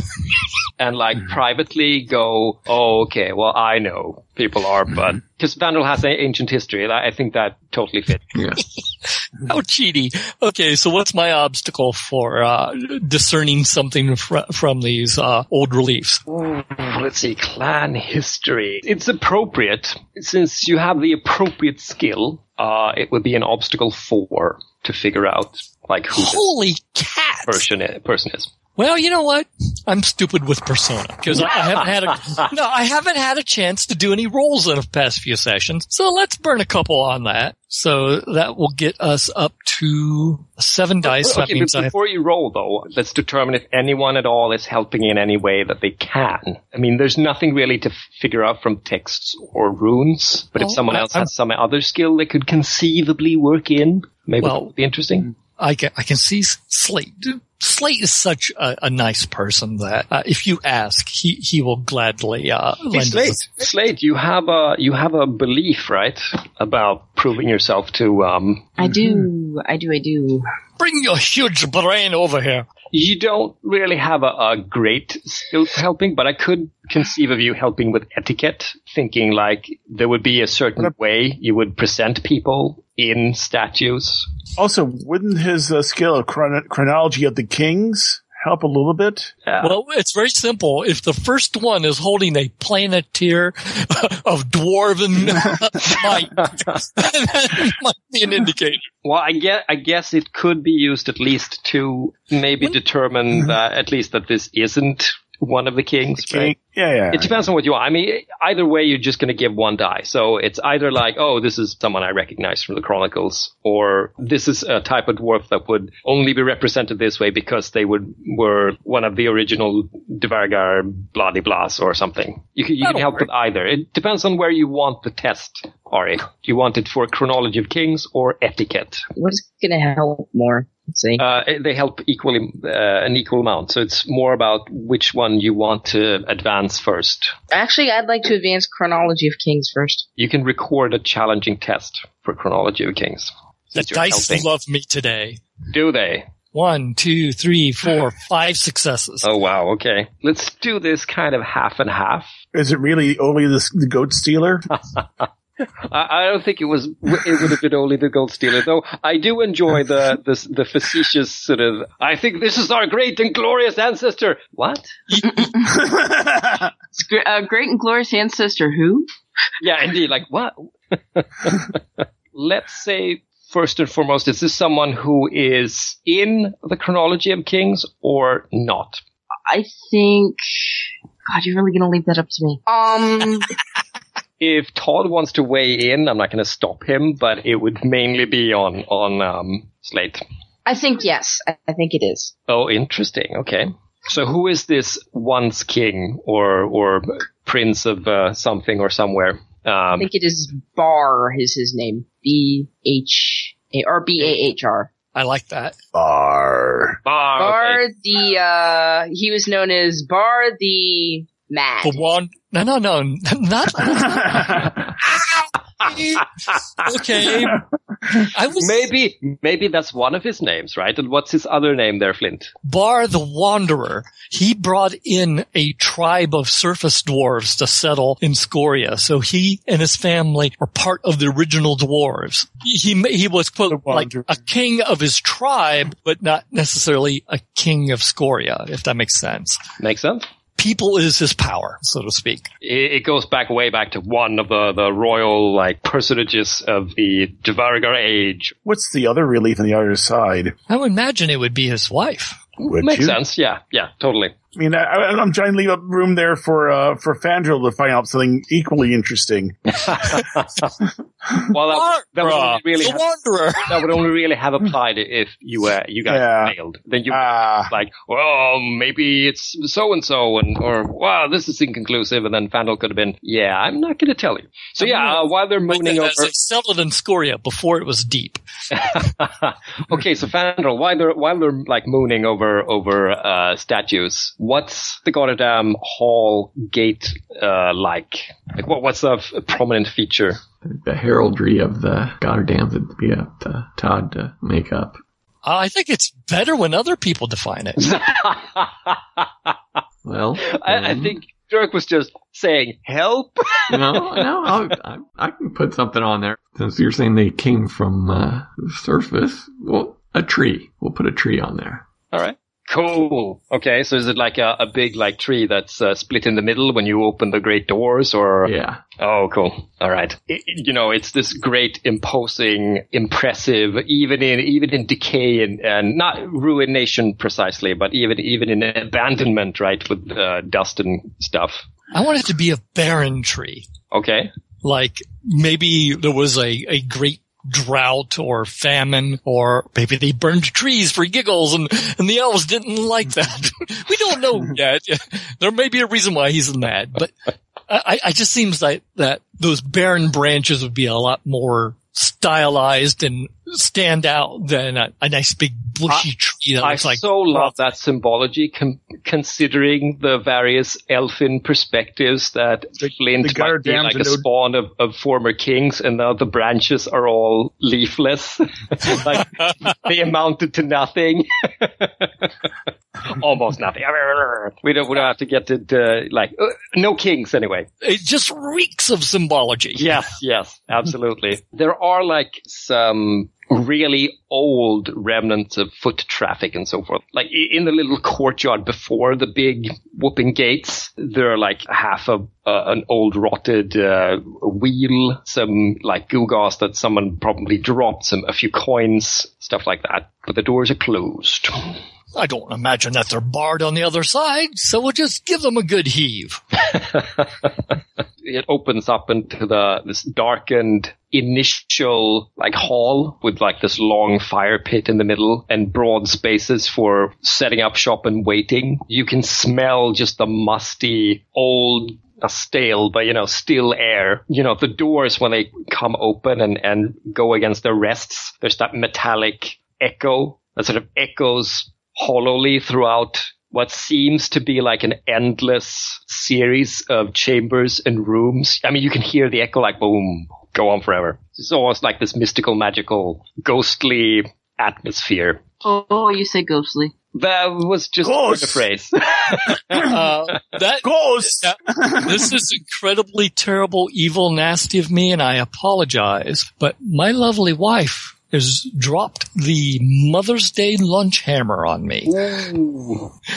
And like privately go, oh, okay, well, I know people are, but, because Fandral has an ancient history, I I think that totally fits. Yeah. How cheaty. Okay, so what's my obstacle for uh, discerning something fr- from these uh, old reliefs? let's see, clan history. It's appropriate since you have the appropriate skill. Uh, it would be an obstacle four to figure out like who Holy cats! Person person is. Well, you know what? I'm stupid with Persona because I haven't had a no, I haven't had a chance to do any rolls in the past few sessions. So let's burn a couple on that. So that will get us up to seven dice. Okay, means but I have, before you roll though, let's determine if anyone at all is helping in any way that they can. I mean, there's nothing really to figure out from texts or runes, but if Oh, someone I- else I'm- has some other skill they could conceivably work in, maybe Well- that would be interesting. I can I can see Slate. Dude, Slate is such a, a nice person that uh, if you ask, he he will gladly uh, Hey, lend Slate, us. Slate, you have a you have a belief, right, about proving yourself to. Um, I do, I do, I do. Bring your huge brain over here. you don't really have a, a great skill for helping, but I could conceive of you helping with etiquette, thinking like there would be a certain way you would present people in statues. Also, wouldn't his uh, skill of chron- chronology of the kings help a little bit? Yeah. Well, it's very simple. If the first one is holding a planeteer of dwarven might, that might be an indicator. Well, I guess, I guess it could be used at least to maybe determine mm-hmm. that at least that this isn't one of the kings, right? King- Yeah, yeah. It depends on what you want. I mean, either way, you're just going to give one die. So it's either like, oh, this is someone I recognize from the Chronicles, or this is a type of dwarf that would only be represented this way because they would were one of the original Devargar bloody blas or something. You can, you can That'll help work. with either. It depends on where you want the test, Ari. Do you want it for chronology of kings or etiquette? What's gonna help more? See. Uh, they help equally, uh, an equal amount. So it's more about which one you want to advance first. Actually, I'd like to advance chronology of kings first. You can record a challenging test for chronology of kings. The Since you're dice helping. love me today. Do they? One, two, three, four, five successes. Oh wow. Okay. Let's do this kind of half and half. Is it really only the, the goat stealer? I, I don't think it was. It would have been only the gold stealer, though. I do enjoy the the, the facetious sort of. I think this is our great and glorious ancestor. What? It's gr- uh, great and glorious ancestor who? Yeah, indeed. Like what? Let's say first and foremost, is this someone who is in the chronology of kings or not? I think. God, you're really gonna leave that up to me. Um, if Todd wants to weigh in, I'm not going to stop him, but it would mainly be on on um, Slate. I think yes. I, I think it is. Oh, interesting. Okay. So who is this once king or or prince of uh, something or somewhere? Um, I think it is Bar. Is his name B H A or B A H R? I like that. Bar. Bar. Bar okay. the uh, he was known as Bar the Mad. The one, no, no, no, not. okay. I was Maybe maybe that's one of his names, right? And what's his other name there, Flint? Bar the Wanderer. He brought in a tribe of surface dwarves to settle in Scoria. So he and his family are part of the original dwarves. He, he, he was The quote, like a king of his tribe, but not necessarily a king of Scoria, if that makes sense. Makes sense. People is his power, so to speak. It, it goes back way back to one of the, the royal like personages of the Devarigar age. What's the other relief on the other side? I would imagine it would be his wife. Would Makes you? sense. Yeah, yeah, totally. I mean, I, I- I'm trying to leave up room there for uh, for Fandral to find out something equally interesting. Well, that, that would only really the have, Wanderer. that would only really have applied if you uh, you guys Yeah. failed. Then you Ah, like, well, maybe it's so and so, and or wow, this is inconclusive, and then Fandral could have been, yeah, I'm not going to tell you. So yeah, uh, while they're Like mooning over, as settled in Scoria before it was deep. okay, so Fandral, while they're while they're like mooning over over uh, statues, what's the goddamn hall gate uh, like? Like what what's a, f- a prominent feature? The heraldry of the goddamn would be up to Todd to make up. Uh, I think it's better when other people define it. Well, I, I think Dirk was just saying help. no, no, I'll, I, I can put something on there. Since you're saying they came from uh, the surface, well, a tree. We'll put a tree on there. All right. Cool. Okay, so is it like a, a big like tree that's uh, split in the middle when you open the great doors, or? Yeah. Oh, cool. All right. I- you know, it's this great, imposing, impressive, even in even in decay and, and not ruination precisely, but even even in abandonment, right, with uh, dust and stuff. I want it to be a barren tree. Okay. Like maybe there was a, a great drought or famine or maybe they burned trees for giggles and, and the elves didn't like that. we don't know yet. There may be a reason why he's mad, but I, I just seems like that those barren branches would be a lot more stylized and stand out than a, a nice big bushy tree that I looks like so love that symbology, com- considering the various elfin perspectives that Flint the might be goddamn like a denote- spawn of, of former kings, and now the branches are all leafless. like they amounted to nothing. Almost nothing. We don't, we don't have to get to, to like uh, no kings anyway. it just reeks of symbology. Yes, yes, absolutely. there are like some really old remnants of foot traffic and so forth. Like in the little courtyard before the big whooping gates, there are like half of uh, an old rotted uh, wheel, some like gewgaws that someone probably dropped, some a few coins, stuff like that. But the doors are closed. I don't imagine that they're barred on the other side, so we'll just give them a good heave. it opens up into the this darkened initial like hall with like this long fire pit in the middle and broad spaces for setting up shop and waiting. You can smell just the musty old uh, stale, but you know, still air. You know, the doors when they come open and, and go against the rests, there's that metallic echo that sort of echoes hollowly throughout what seems to be like an endless series of chambers and rooms. I mean, you can hear the echo like boom, go on forever. It's almost like this mystical, magical, ghostly atmosphere. Oh, you say ghostly. That was just Ghost. the phrase. Uh, that Ghost! Yeah. this is incredibly terrible, evil, nasty of me, and I apologize. But my lovely wife has dropped the Mother's Day lunch hammer on me.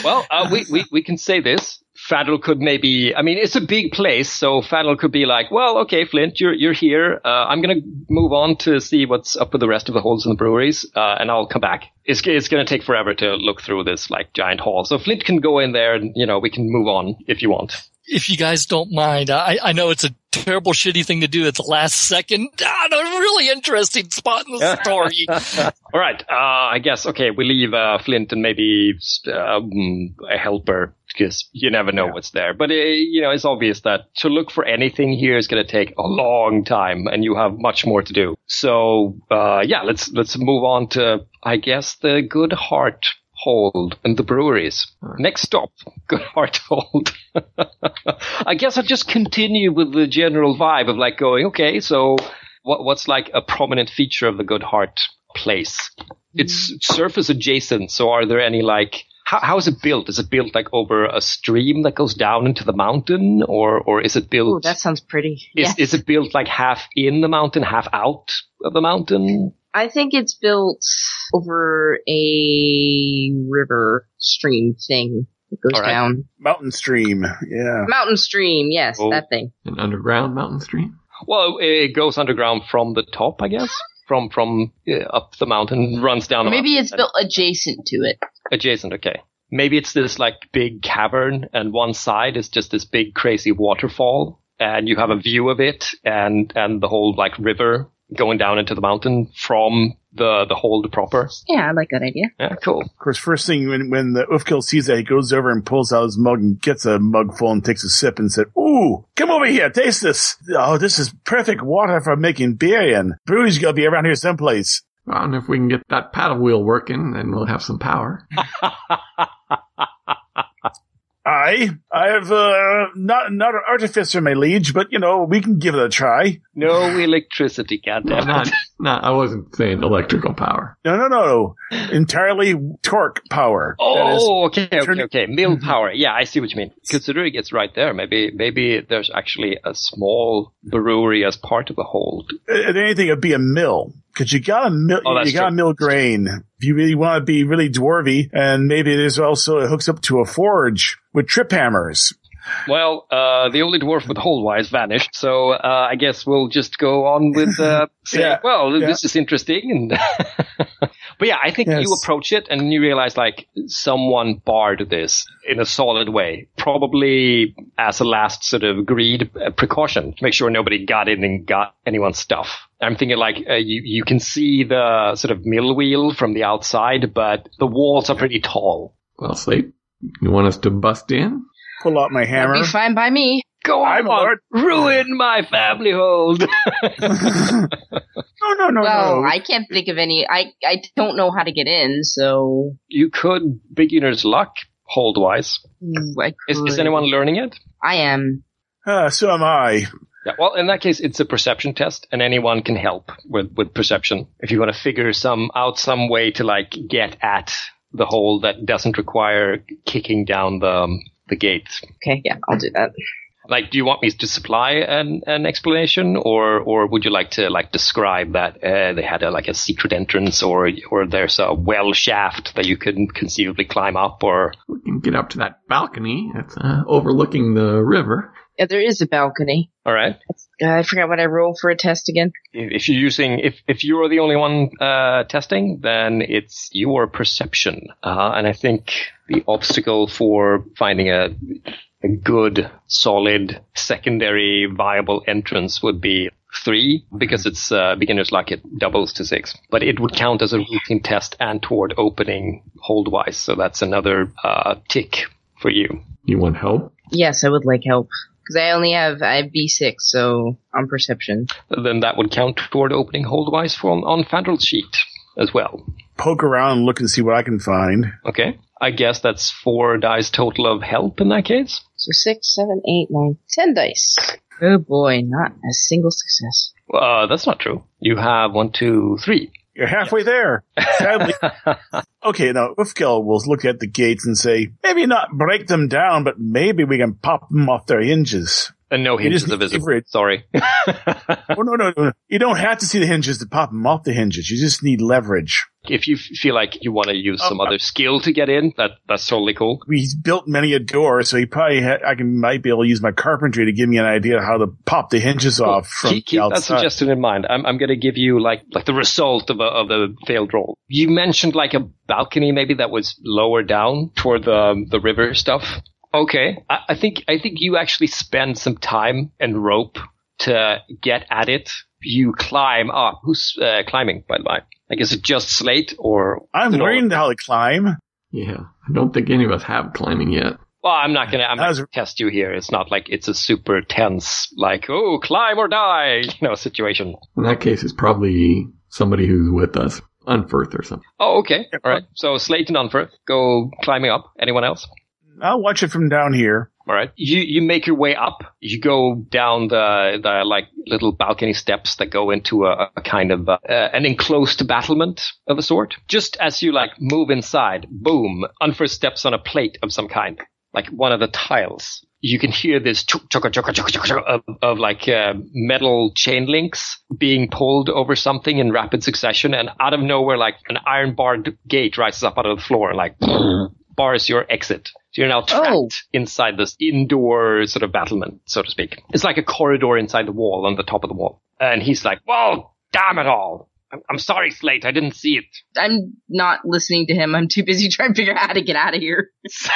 well, uh, we, we, we can say this. Fadl could maybe, I mean, it's a big place, so Fadl could be like, well, okay, Flint, you're, you're here. Uh, I'm gonna move on to see what's up with the rest of the holes in the breweries, uh, and I'll come back. It's, it's gonna take forever to look through this, like, giant hall. So Flint can go in there and, you know, we can move on if you want. If you guys don't mind, I, I know it's a terrible, shitty thing to do at the last second. Ah, a really interesting spot in the story. All right, uh, I guess, okay, we leave, uh, Flint and maybe, um, a helper, because you never know what's there. But, uh, you know, it's obvious that to look for anything here is going to take a long time, and you have much more to do. So, uh, yeah, let's, let's move on to, I guess, the Goodhart Hold and the breweries. Next stop, Goodhart Hold. I guess I'll just continue with the general vibe of like going, okay, so what, what's like a prominent feature of the Goodhart place? It's mm-hmm. surface adjacent, so are there any like how, how is it built? Is it built like over a stream that goes down into the mountain, or or is it Oh, built? that sounds pretty. is yeah. is it built like half in the mountain, half out of the mountain? I think it's built over a river stream thing that goes All right. down. Mountain stream. Yeah. Mountain stream, yes, Oh. that thing. An underground mountain stream. Well, it goes underground from the top, I guess. From from uh, up the mountain, runs down. The Maybe mountain, it's built adjacent to it. adjacent. Okay, maybe it's this like big cavern, and one side is just this big crazy waterfall, and you have a view of it and and the whole like river going down into the mountain from the the hold proper. Yeah, I like that idea. Yeah, cool. Of course, first thing when, when the Ufkil sees that, he goes over and pulls out his mug and gets a mug full and takes a sip and said, Ooh, come over here, taste this. Oh, this is perfect water for making beer in. Brew's gonna be around here someplace. Well, and if we can get that paddle wheel working, then we'll have some power. I, I have, uh, not, not an artificer, my liege, but you know, we can give it a try. No electricity, No, goddamn not, it. not, I wasn't saying electrical power. No, no, no. Entirely torque power. Oh, okay, okay, turn- okay. Mill power. Yeah, I see what you mean. Considering it's right there, maybe maybe there's actually a small brewery as part of the hold. if anything, it'd be a mill. Cause you got a mill, Oh, you gotta true. mill grain. If you really want to be really dwarvy, and maybe there's also, it hooks up to a forge with trip hammers. Well, uh, the only dwarf with hold wise vanished, so uh, I guess we'll just go on with uh, saying, Yeah, well, yeah. this is interesting. And but yeah, I think Yes. you approach it and you realize like someone barred this in a solid way, probably as a last sort of greed uh, precaution to make sure nobody got in and got anyone's stuff. I'm thinking like uh, you you can see the sort of mill wheel from the outside, but the walls are pretty tall. Well, Slate, you want us to bust in? Pull out my That'd hammer. be fine by me. Go I'm on, Lord. ruin my family hold. no, no, no, well, no. I can't think of any. I I don't know how to get in, so you could beginner's luck hold wise. I Is, is could- anyone learning it? I am. Ah, so am I. Yeah, well, in that case, it's a perception test, and anyone can help with, with perception. If you want to figure some out some way to like get at the hole that doesn't require kicking down the um, the gate. Okay, yeah, I'll do that. Like, do you want me to supply an, an explanation, or or would you like to like describe that uh, they had a, like a secret entrance, or or there's a well shaft that you could conceivably climb up, or We can get up to that balcony that's uh, overlooking the river. Yeah, there is a balcony. all right. Uh, I forgot what I rolled for a test again. if you're using if if you're the only one uh, testing, then it's your perception, uh, and I think the obstacle for finding a a good, solid, secondary, viable entrance would be three because it's uh, beginner's luck. It doubles to six, but it would count as a routine test and toward opening hold wise. So that's another uh, tick for you. You want help? Yes, I would like help because I only have I have B six, so on perception. Then that would count toward opening hold wise from on Fandral's sheet as well. Poke around and look and see what I can find. Okay. I guess that's four dice total of help in that case. So six, seven, eight, nine, ten dice. Oh boy, not a single success. Uh, that's not true. You have one, two, three. You're halfway there. Sadly. okay, now Ufgel will look at the gates and say, maybe not break them down, but maybe we can pop them off their hinges. And no hinges are visible. leverage. Sorry. Oh, no, no, no. You don't have to see the hinges to pop them off the hinges. You just need leverage. If you feel like you want to use some Oh, other skill to get in, that that's totally cool. He's built many a door, so he probably ha- I can might be able to use my carpentry to give me an idea of how to pop the hinges off from keep, keep the that outside. suggestion in mind. I'm, I'm going to give you like like the result of a, of the failed roll. You mentioned like a balcony maybe that was lower down toward the the river stuff. Okay, I, I think I think you actually spend some time and rope to get at it. You climb up. Who's uh, climbing? By the way, I guess it's just Slate or I'm you learning how to climb. Yeah. I don't think any of us have climbing yet. Well, I'm not gonna. I'm not How's- gonna test you here. It's not like it's a super tense, like oh, climb or die, you know, situation. In that case, it's probably somebody who's with us. Unferth or something. Oh, okay, all right. So Slate and Unfer go climbing up. Anyone else? I'll watch it from down here. All right. You you make your way up. You go down the the like little balcony steps that go into a, a kind of uh, uh, an enclosed battlement of a sort. Just as you like move inside, boom, Unfer steps on a plate of some kind, like one of the tiles. You can hear this chuk chuk chuk chuk chuk of, like uh, metal chain links being pulled over something in rapid succession, and out of nowhere, like an iron barred gate rises up out of the floor, like bars your exit. So you're now trapped Oh. inside this indoor sort of battlement, so to speak. It's like a corridor inside the wall on the top of the wall. And he's like, well, damn it all. I'm, I'm sorry, Slate. I didn't see it. I'm not listening to him. I'm too busy trying to figure out how to get out of here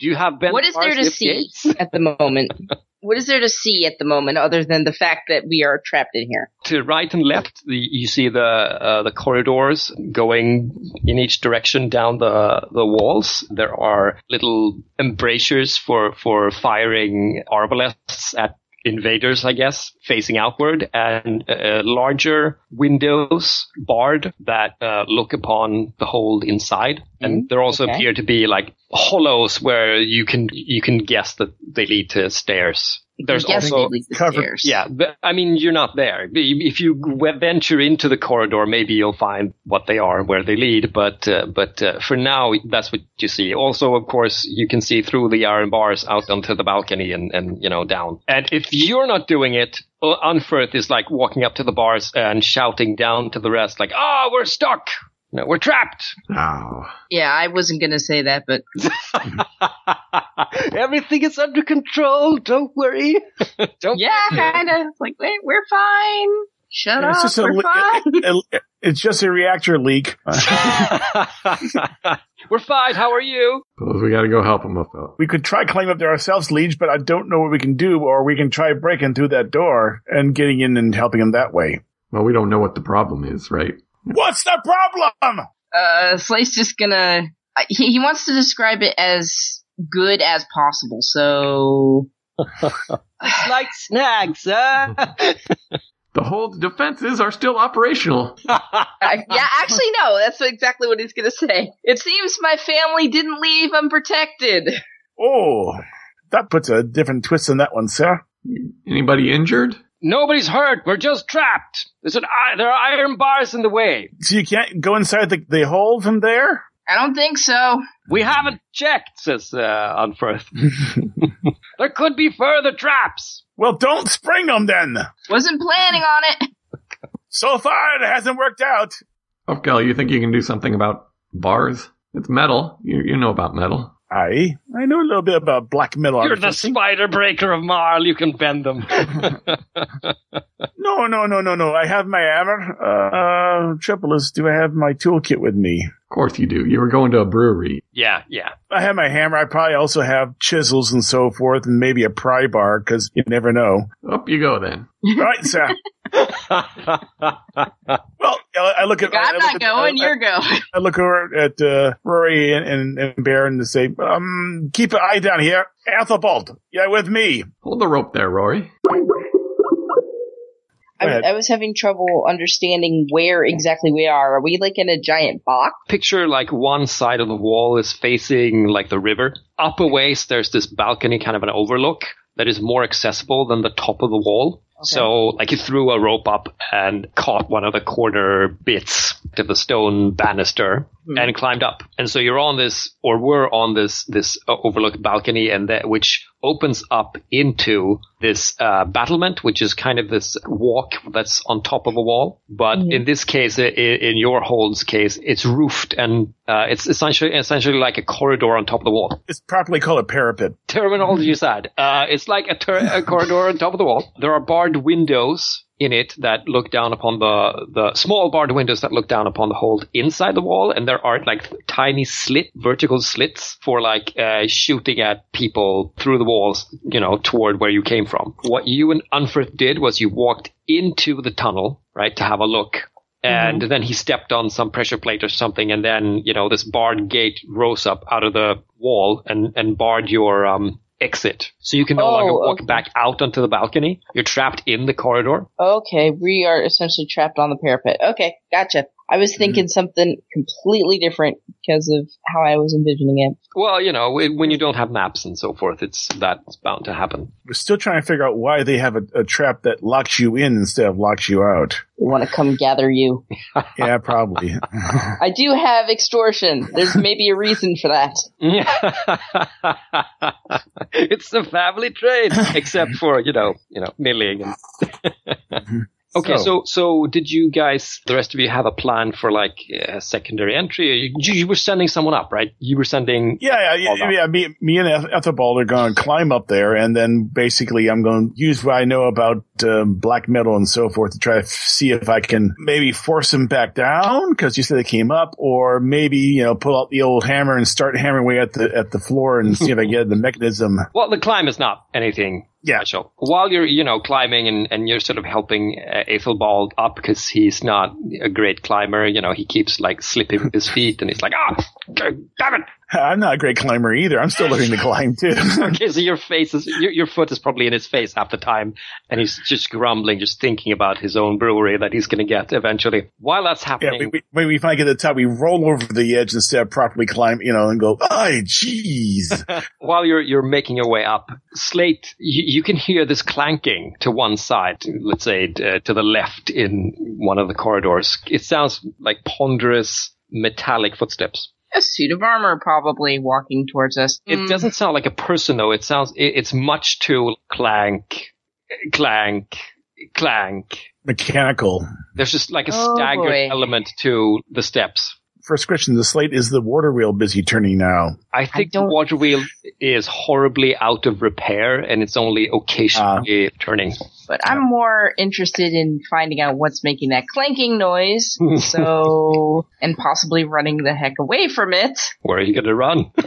Do you have Ben What is there to see? gates? at the moment. What is there to see at the moment other than the fact that we are trapped in here? To right and left, the, you see the uh, the corridors going in each direction down the the walls. There are little embrasures for for firing arbalests at invaders, I guess, facing outward, and uh, larger windows barred that uh, look upon the hold inside. And there also okay. appear to be like hollows where you can you can guess that they lead to stairs. There's also it leads to covered- stairs. yeah, but, I mean, you're not there. If you venture into the corridor, maybe you'll find what they are, and where they lead. But uh, but uh, for now, that's what you see. Also, of course, you can see through the iron bars out onto the balcony and and you know down. And if you're not doing it, uh, Unferth is like walking up to the bars and shouting down to the rest, like, "Ah, we're stuck. No, we're trapped." Oh. Yeah, I wasn't gonna say that, but Everything is under control. Don't worry. Don't yeah, kind of. Like, wait, we're fine. Shut It's up, just we're li- fine. It- it's just a reactor leak. We're fine. How are you? Suppose we gotta go help him up. though. We could try climbing up there ourselves, Liege, but I don't know what we can do, or we can try breaking through that door and getting in and helping him that way. Well, we don't know what the problem is, right? What's the problem? uh, Slate's just gonna. uh, He, he wants to describe it as good as possible. So like snags, huh? The whole defenses are still operational. I, yeah, actually, no. That's exactly what he's gonna say. It seems my family didn't leave unprotected. Oh, that puts a different twist on that one, sir. Anybody injured? Nobody's hurt. We're just trapped. There's an i- there are iron bars in the way. So you can't go inside the, the hole from there? I don't think so. We haven't checked, says uh, Unferth. there could be further traps. Well, don't spring them then. Wasn't planning on it. So far, it hasn't worked out. Ofgal, you think you can do something about bars? It's metal. You, you know about metal. I I know a little bit about black metal. You're the spider breaker of Marl. You can bend them. No, no, no, no, no. I have my hammer. Uh, uh, trouble is, do I have my toolkit with me? Of course you do. You were going to a brewery. yeah, yeah. I have my hammer. I probably also have chisels and so forth, and maybe a pry bar because you never know. Up you go then. right, sir. Well, I I look at. I I'm look not at- going. I, You're going. I look over at uh, Rory and, and, and Baron to say, um, keep an eye down here. Ethelbald, yeah, with me. Hold the rope there, Rory. I. I was having trouble understanding where exactly we are. Are we like in a giant box? Picture like one side of the wall is facing like the river. Up a ways, there's this balcony, kind of an overlook that is more accessible than the top of the wall. So, like, you threw a rope up and caught one of the corner bits of the stone banister and climbed up. And so you're on this, or we're on this this uh, overlook balcony, and that which opens up into this uh, battlement, which is kind of this walk that's on top of a wall. But in this case, i- i- in your hold's case, it's roofed and uh, it's essentially essentially like a corridor on top of the wall It's properly called a parapet. terminology aside, uh, it's like a, ter- a corridor on top of the wall. There are barred windows in it that look down upon the the small barred windows that look down upon the hold inside the wall, and there are like tiny slit, vertical slits for like uh, shooting at people through the walls, you know, toward where you came from. What you and Unferth did was you walked into the tunnel, right, to have a look. And then he stepped on some pressure plate or something, and then you know this barred gate rose up out of the wall and and barred your um exit, so you can no Oh, longer walk okay. back out onto the balcony. You're trapped in the corridor. Okay, we are essentially trapped on the parapet. Okay, gotcha. I was mm-hmm. thinking something completely different because of how I was envisioning it. Well, you know, when when you don't have maps and so forth, it's that's bound to happen. We're still trying to figure out why they have a, a trap that locks you in instead of locks you out. We want to come gather you. Yeah, probably. I do have extortion. There's maybe a reason for that. it's the family trade, except for you know, you know, milling. And mm-hmm. Okay, So- so so did you guys, the rest of you, have a plan for like a secondary entry? You, you were sending someone up, right? You were sending. Yeah, yeah, yeah. yeah me, me and Eth- Ethelbald are going to climb up there, and then basically I'm going to use what I know about um, black metal and so forth to try to f- see if I can maybe force them back down because you said they came up, or maybe you know pull out the old hammer and start hammering away at the at the floor and see if I get the mechanism. Well, the climb is not anything Yeah. special. While you're, you know, climbing and, and you're sort of helping uh, Ethelbald up because he's not a great climber, you know, he keeps like slipping with his feet and he's like, ah, damn it. I'm not a great climber either. I'm still learning to climb too. Okay, so your face is, your, your foot is probably in his face half the time and he's just grumbling, just thinking about his own brewery that he's going to get eventually. While that's yeah, happening, we, we, when we finally get to the top, we roll over the edge instead of properly climb, you know, and go, ay, jeez. while you're you're making your way up, Slate, you, you can hear this clanking to one side, let's say uh, to the left in one of the corridors. It sounds like ponderous metallic footsteps. A suit of armor probably walking towards us. It Mm, doesn't sound like a person though. It sounds it, it's much too clank, clank, clank. Mechanical. There's just like a Oh, staggered boy. element to the steps. First question, the slate is the water wheel busy turning now. I think the water wheel is horribly out of repair and it's only occasionally turning. But I'm more interested in finding out what's making that clanking noise. so, and possibly running the heck away from it. Where are you going to run?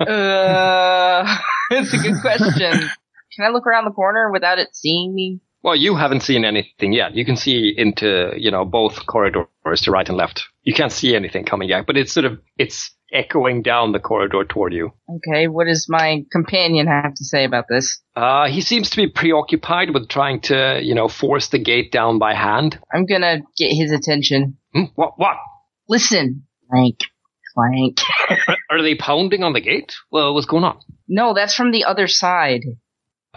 Uh, it's a good question. Can I look around the corner without it seeing me? Well, you haven't seen anything yet. You can see into, you know, both corridors to right and left. You can't see anything coming yet, but it's sort of, it's echoing down the corridor toward you. Okay, what does my companion have to say about this? Uh, he seems to be preoccupied with trying to, you know, force the gate down by hand. I'm gonna get his attention. Hmm? What, what? Listen, clank, clank. Are they pounding on the gate? Well, what's going on? No, that's from the other side.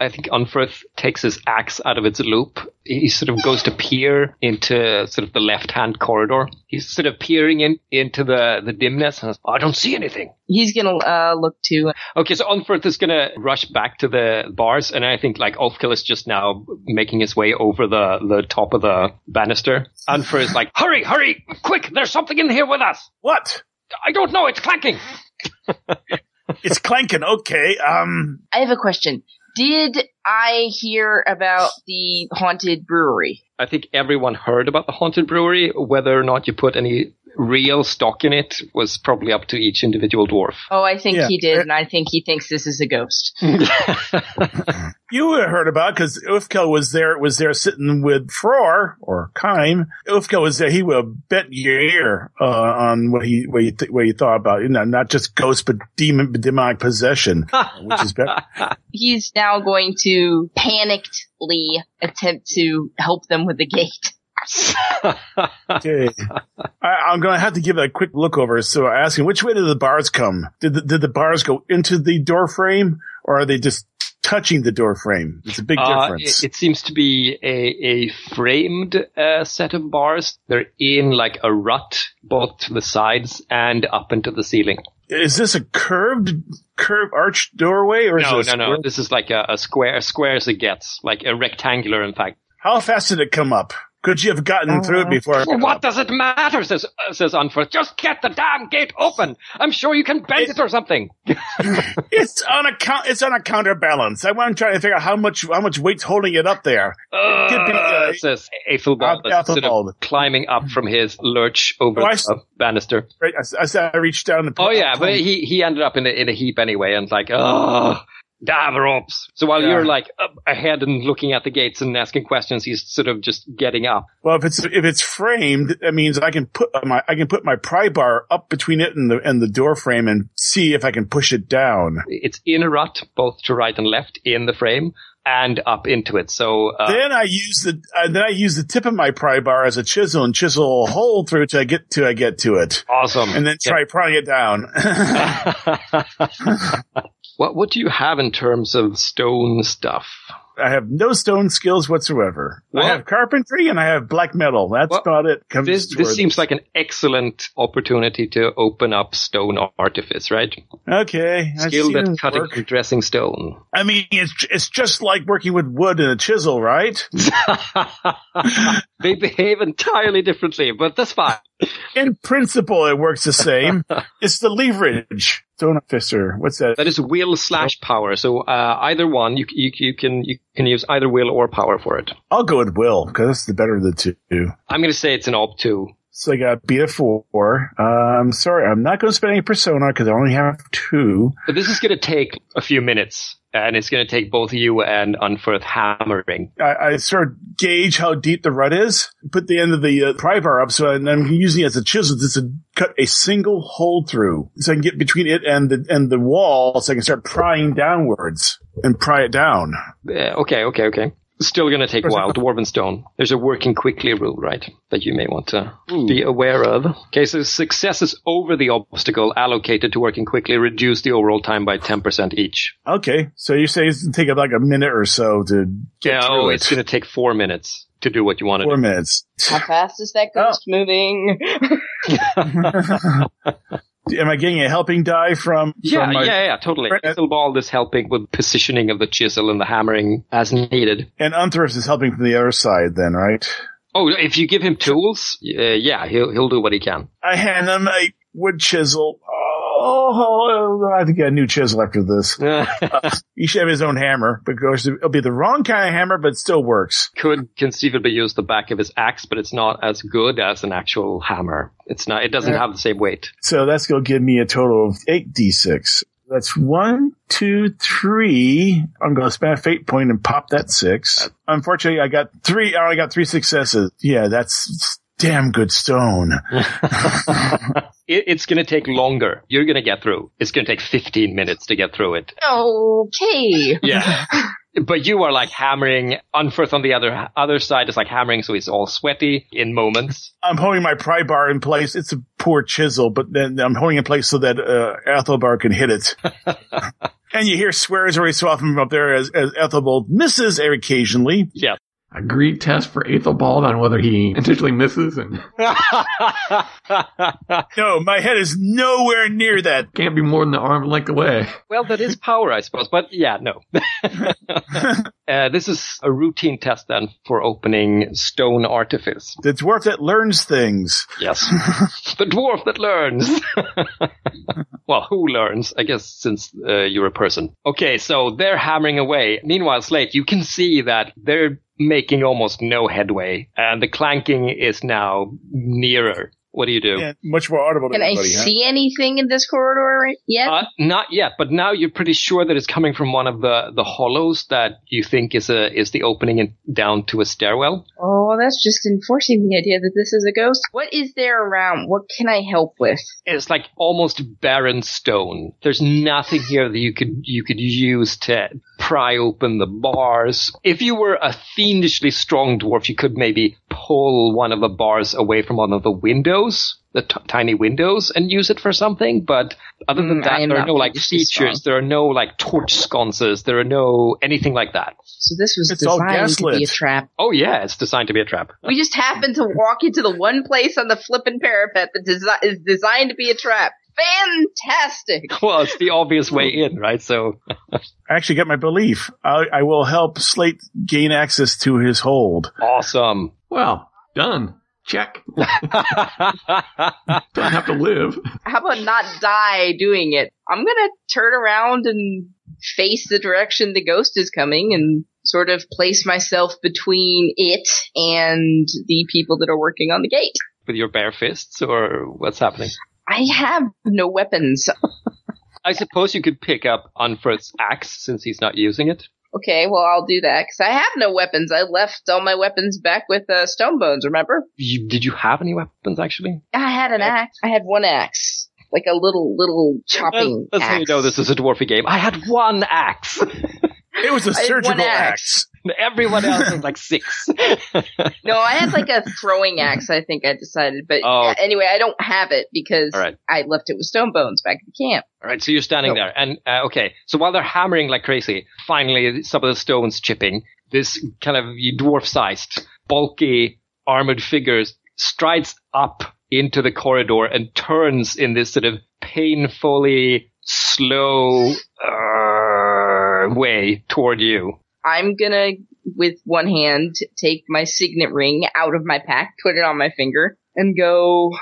I think Unferth takes his axe out of its loop. He sort of goes to peer into sort of the left-hand corridor. He's sort of peering in into the, the dimness. And, I don't see anything. He's gonna uh, look too. Okay, so Unferth is gonna rush back to the bars, and I think like Ulfkill is just now making his way over the, the top of the banister. Unferth is like, hurry, hurry, quick, there's something in here with us. What? I don't know, it's clanking. It's clanking. Okay. Um, I have a question. Did I hear about the haunted brewery? I think everyone heard about the haunted brewery. Whether or not you put any real stock in it was probably up to each individual dwarf. Oh, I think Yeah. he did, and I think he thinks this is a ghost. you heard about because Ufkel was there. Was there sitting with Fror or Kime. Ufkel was there. He will bet your ear uh, on what he what you th- what you thought about. You know, not just ghost, but demon demonic possession, which is better. He's now going to panickedly attempt to help them with the gate. Okay. I, I'm going to have to give it a quick look over. So I ask him, which way did the bars come? Did the, did the bars go into the door frame or are they just touching the door frame? It's a big Uh, difference. it, it seems to be a, a framed uh, set of bars. They're in like a rut, both to the sides and up into the ceiling. is this a curved, curved arched doorway or is No, no, no. This is like a, a square, as square as it gets, like a rectangular, in fact. How fast did it come up? Could you have gotten through it before? it Well, what up? does it matter? Says uh, says Unferth. Just get the damn gate open. I'm sure you can bend it or something. It's on a count. It's on a counterbalance. I want to try to figure out how much how much weight's holding it up there. could be, uh, Uh, says Ethelbald, uh, that's sort of climbing up from his lurch over Oh, the s- banister. Right? I, I I reached down. And Oh yeah, but he he ended up in a, in a heap anyway, and like, oh, damn ropes. So while Yeah. you're like ahead and looking at the gates and asking questions, he's sort of just getting up. Well, if it's if it's framed, that means I can put my I can put my pry bar up between it and the and the door frame and see if I can push it down. It's in a rut, both to right and left in the frame, and up into it. So uh, then I use the uh, then I use the tip of my pry bar as a chisel and chisel a hole through till I get to I get to it, awesome. and then try prying it down. what what do you have in terms of stone stuff? I have no stone skills whatsoever. Well- I have carpentry and I have black metal. That's Well, about it. Comes This this seems like an excellent opportunity to open up stone artifice, right? okay. Skilled at cutting work. and dressing stone. I mean, it's it's just like working with wood and a chisel, right? they behave entirely differently, but that's fine. In principle, it works the same. it's the leverage. Stone artifice. What's that? That is will slash power. So uh, either one, you, you you can you can use either will or power for it. I'll go with will because that's the better of the two. I'm going to say it's an op two. So I got beat a four. Um, sorry, I'm not going to spend any persona because I only have two. But this is going to take a few minutes, and it's going to take both you and Unferth hammering. I, I sort of gauge how deep the rut is, put the end of the uh, pry bar up, so and I'm using it as a chisel just to cut a single hole through, so I can get between it and the and the wall, so I can start prying downwards and pry it down. Uh, okay, okay, okay. Still going to take a while. Dwarven Stone. There's a working quickly rule, right? That you may want to be aware of. Okay, so successes over the obstacle allocated to working quickly reduce the overall time by 10% each. Okay, so you say it's gonna take like a minute or so to get Yeah, through oh, it. it's going to take four minutes to do what you want to Four do. minutes. How fast is that ghost oh. moving? Am I getting a helping die from? Yeah, from yeah, yeah, totally. Right. Ethelbald is helping with positioning of the chisel and the hammering as needed. And Unferth is helping from the other side, then, right? Oh, if you give him tools, uh, yeah, he'll he'll do what he can. I hand him a wood chisel. Oh, I think to get a new chisel after this. Uh, he should have his own hammer, but it'll be the wrong kind of hammer, but it still works. Could conceivably use the back of his axe, but it's not as good as an actual hammer. It's not. It doesn't have the same weight. So that's going to give me a total of eight d6. That's one, two, three. I'm going to spend a fate point and pop that six. Uh, Unfortunately, I got three. I only got three successes. Yeah, that's damn good stone. It, it's going to take longer. You're going to get through. It's going to take 15 minutes to get through it. Okay. Yeah. But you are like hammering. Unferth on the other other side is like hammering, so he's all sweaty in moments. I'm holding my pry bar in place. It's a poor chisel, but then I'm holding it in place so that uh, Ethelbald can hit it. and you hear swears every so often from up there as, as Ethelbald misses occasionally. Yeah. A greed test for Ethelbald on whether he intentionally misses and No, my head is nowhere near that. can't be more than the arm length away. well, that is power, I suppose. But yeah, no. uh, this is a routine test then for opening stone artifice. The dwarf that learns things. Yes. the dwarf that learns. well, who learns? I guess since uh, you're a person. Okay, so they're hammering away. Meanwhile, Slate, you can see that they're making almost no headway, and the clanking is now nearer. What do you do? And much more audible Can I everybody, huh? see anything in this corridor yet? Uh, not yet, but now you're pretty sure that it's coming from one of the, the hollows that you think is a is the opening in, down to a stairwell. oh, that's just enforcing the idea that this is a ghost. What is there around? What can I help with? It's like almost barren stone. There's nothing here that you could you could use to pry open the bars. If you were a fiendishly strong dwarf, you could maybe pull one of the bars away from one of the windows, the t- tiny windows, and use it for something. But other than Mm, that, there are no like features. strong. There are no like torch sconces. There are no anything like that. So this was It's designed to be a trap. Oh yeah, it's designed to be a trap. We just happened to walk into the one place on the flippin' parapet that desi- is designed to be a trap. Fantastic! Well, it's the obvious way in, right? So I actually got my belief. I, I will help Slate gain access to his hold. awesome. Well, done. Check. Don't have to live. How about not die doing it? I'm gonna turn around and face the direction the ghost is coming and sort of place myself between it and the people that are working on the gate. With your bare fists, or what's happening? I have no weapons. I suppose you could pick up Unferth's axe since he's not using it. Okay, well I'll do that because I have no weapons. I left all my weapons back with uh, Stone Bones. Remember? You, did you have any weapons actually? I had an axe. I had one axe, like a little little chopping That's how axe. you know this is a dwarfy game. I had one axe. It was a surgical axe. axe. Everyone else has like six. No, I had like a throwing axe. I think I decided, but Oh. anyway, I don't have it because right. I left it with Stone Bones back at the camp. All right, so you're standing there, and uh, okay. So while they're hammering like crazy, finally some of the stones chipping. This kind of dwarf-sized, bulky, armored figure strides up into the corridor and turns in this sort of painfully slow uh, way toward you. I'm gonna, with one hand, take my signet ring out of my pack, put it on my finger, and go.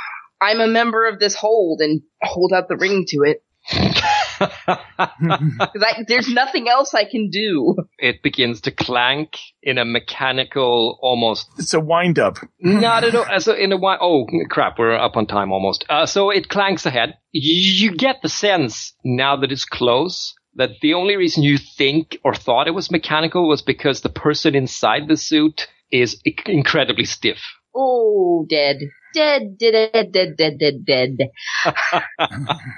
I'm a member of this hold, and hold out the ring to it. 'Cause I, there's nothing else I can do. it begins to clank in a mechanical, almost It's a wind up. Not at all. So in a while, oh crap, we're up on time almost. Uh, so it clanks ahead. You get the sense now that it's close that the only reason you think or thought it was mechanical was because the person inside the suit is incredibly stiff. Oh, dead. Dead, dead, dead, dead, dead, dead, dead.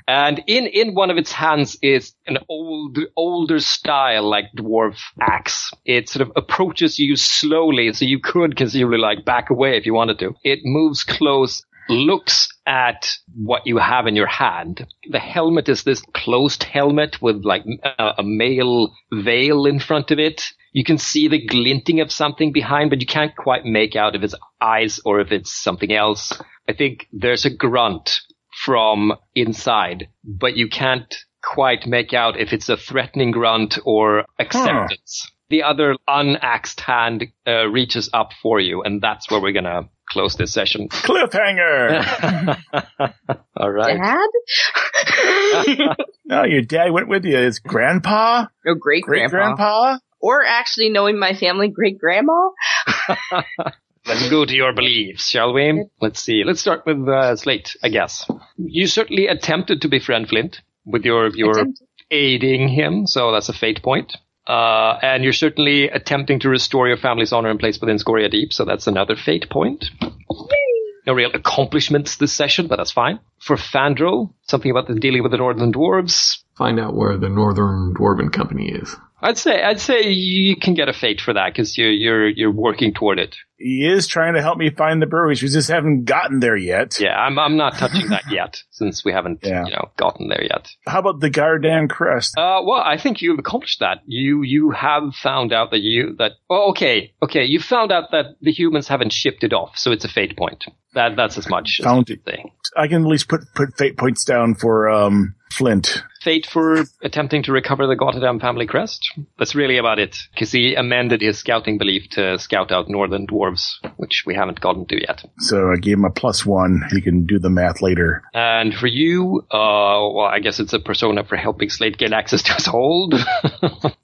And in, in one of its hands is an old, older style, like dwarf axe. It sort of approaches you slowly, so you could conceivably like back away if you wanted to. It moves close, looks at what you have in your hand. The helmet is this closed helmet with like a, a mail veil in front of it. You can see the glinting of something behind, but you can't quite make out if it's eyes or if it's something else. I think there's a grunt from inside, but you can't quite make out if it's a threatening grunt or acceptance. The other unaxed hand uh, reaches up for you, and that's where we're gonna close this session. Cliffhanger. All right. Dad? no, your dad went with you. It's grandpa, No, great great grandpa. grandpa. Or actually knowing my family, great grandma. Let's go to your beliefs, shall we? Let's see. Let's start with uh, Slate, I guess. You certainly attempted to befriend Flint with your your Attempted. aiding him, so that's a fate point. Uh, and you're certainly attempting to restore your family's honor and place within Scoria Deep, so that's another fate point. No real accomplishments this session, but that's fine. For Fandral, something about the dealing with the Northern Dwarves. Find out where the Northern Dwarven Company is. I'd say I'd say you can get a fate for that because you're you're you're working toward it. He is trying to help me find the breweries. We just haven't gotten there yet. Yeah, I'm I'm not touching that yet since we haven't Yeah. you know gotten there yet. How about the Gardan crest? Uh, well, I think you've accomplished that. You you have found out that you that oh, okay okay you found out that the humans haven't shipped it off, so it's a fate point. That that's as much as Found it. can. I can at least put put fate points down for um Flint. Fate for attempting to recover the Gotterdam family crest. That's really about it. Because he amended his scouting belief to scout out northern dwarves, which we haven't gotten to yet. So I gave him a plus one. He can do the math later. And for you, uh, well, I guess it's a persona for helping Slate get access to his hold.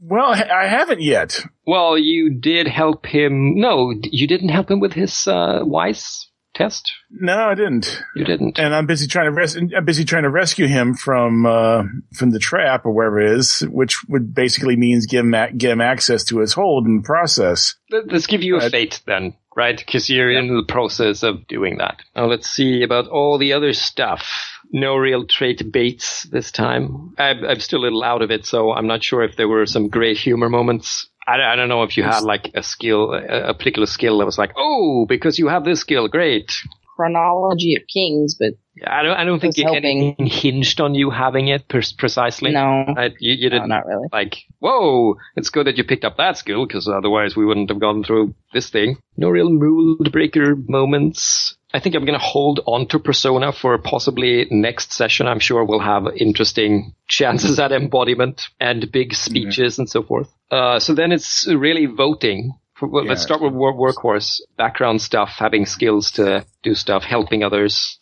Well, I I haven't yet. well, you did help him. No, you didn't help him with his uh, wise test. No, I didn't. You didn't. And I'm busy trying to res- I'm busy trying to rescue him from uh, from the trap or wherever it is, which would basically means give him a- give him access to his hold and process. Let- Let's give you a fate then, right? Because you're in the process of doing that. Now let's see about all the other stuff. No real trait baits this time. I'm, I'm still a little out of it, so I'm not sure if there were some great humor moments. I, I don't know if you had like a skill, a, a particular skill that was like, oh, because you have this skill, great. Chronology of Kings, but I don't, I don't think anything hinged on you having it per- precisely. no, Right? You, you didn't not really. like, whoa, it's good that you picked up that skill because otherwise we wouldn't have gone through this thing. No real mood breaker moments. I think I'm going to hold on to Persona for possibly next session. I'm sure we'll have interesting chances at embodiment and big speeches and so forth. Uh, so then it's really voting. For, well, Let's start with wor- workhorse, background stuff, having skills to do stuff, helping others.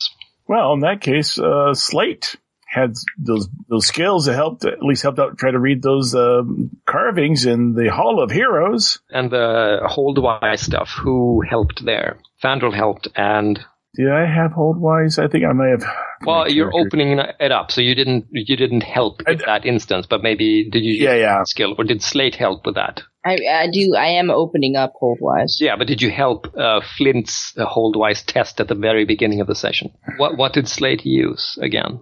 Well, in that case, uh, Slate had those those skills that helped at least helped out try to read those um carvings in the Hall of Heroes. And the Holdwise stuff, who helped there? Fandral helped and Did I have Holdwise? I think I may have. Well, you're Character. opening it up, so you didn't you didn't help in that instance, but maybe did you Yeah, yeah. skill or did Slate help with that? I, I do. I am opening up Holdwise. Yeah, but did you help uh, Flint's uh, holdwise test at the very beginning of the session? What what did Slate use again?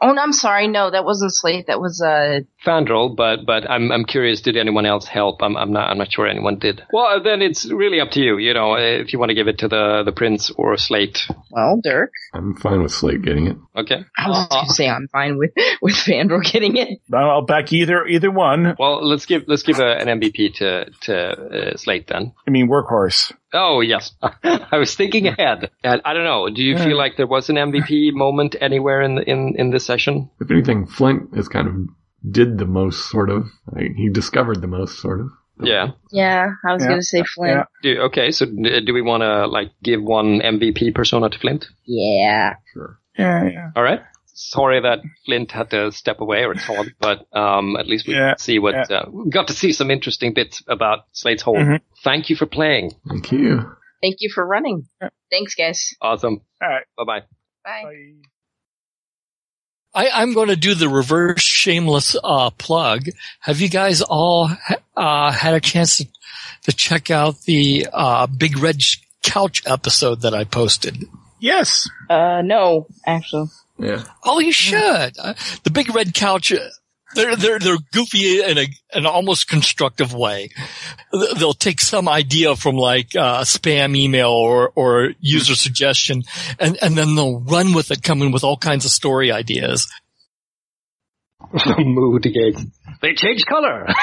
Oh, no, I'm sorry. No, that wasn't Slate. That was uh. Fandral, but but I'm I'm curious. Did anyone else help? I'm I'm not I'm not sure anyone did. Well, then it's really up to you. You know, if you want to give it to the the prince or Slate. Well, Dirk. I'm fine with Slate getting it. Okay. I was going to say I'm fine with with Fandral getting it. I'll back either either one. Well, let's give let's give a, an MVP to to uh, Slate then. I mean, workhorse. Oh yes, I was thinking ahead. And I don't know. Do you feel like there was an MVP moment anywhere in the, in in this session? If anything, Flint has kind of did the most, sort of. Like, he discovered the most, sort of. Yeah. Yeah, I was Yeah, going to say Flint. yeah. Do, okay. So do we want to like give one MVP persona to Flint? Yeah. Sure. Yeah, yeah. All right. Sorry that Flint had to step away or Todd, but um, at least we Yeah, see what yeah. uh, we got to see some interesting bits about Slate's Hole. Mhm. Thank you for playing. Thank you. Thank you for running. Thanks, guys. Awesome. All right. Bye bye. Bye. Bye. I, I'm going to do the reverse shameless uh, plug. Have you guys all ha- uh, had a chance to, to check out the uh, Big Red Couch episode that I posted? Yes. Uh, no, actually. Yeah. Oh, you should. Uh, the Big Red Couch. uh, They're they're they're goofy in a an almost constructive way. They'll take some idea from like uh, a spam email or or user suggestion, and and then they'll run with it, coming with all kinds of story ideas. Mood gates. They change color.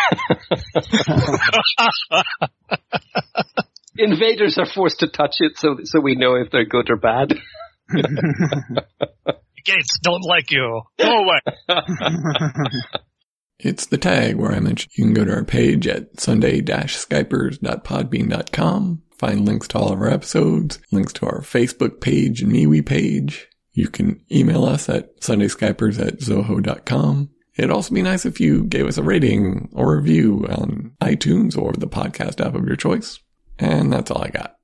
Invaders are forced to touch it so so we know if they're good or bad. Gates don't like you. Go away. It's the tag where I mentioned you can go to our page at sunday-skypers.podbean.com, find links to all of our episodes, links to our Facebook page and MeWe page. You can email us at sundayskypers at zoho.com. It'd also be nice if you gave us a rating or review on iTunes or the podcast app of your choice. And that's all I got.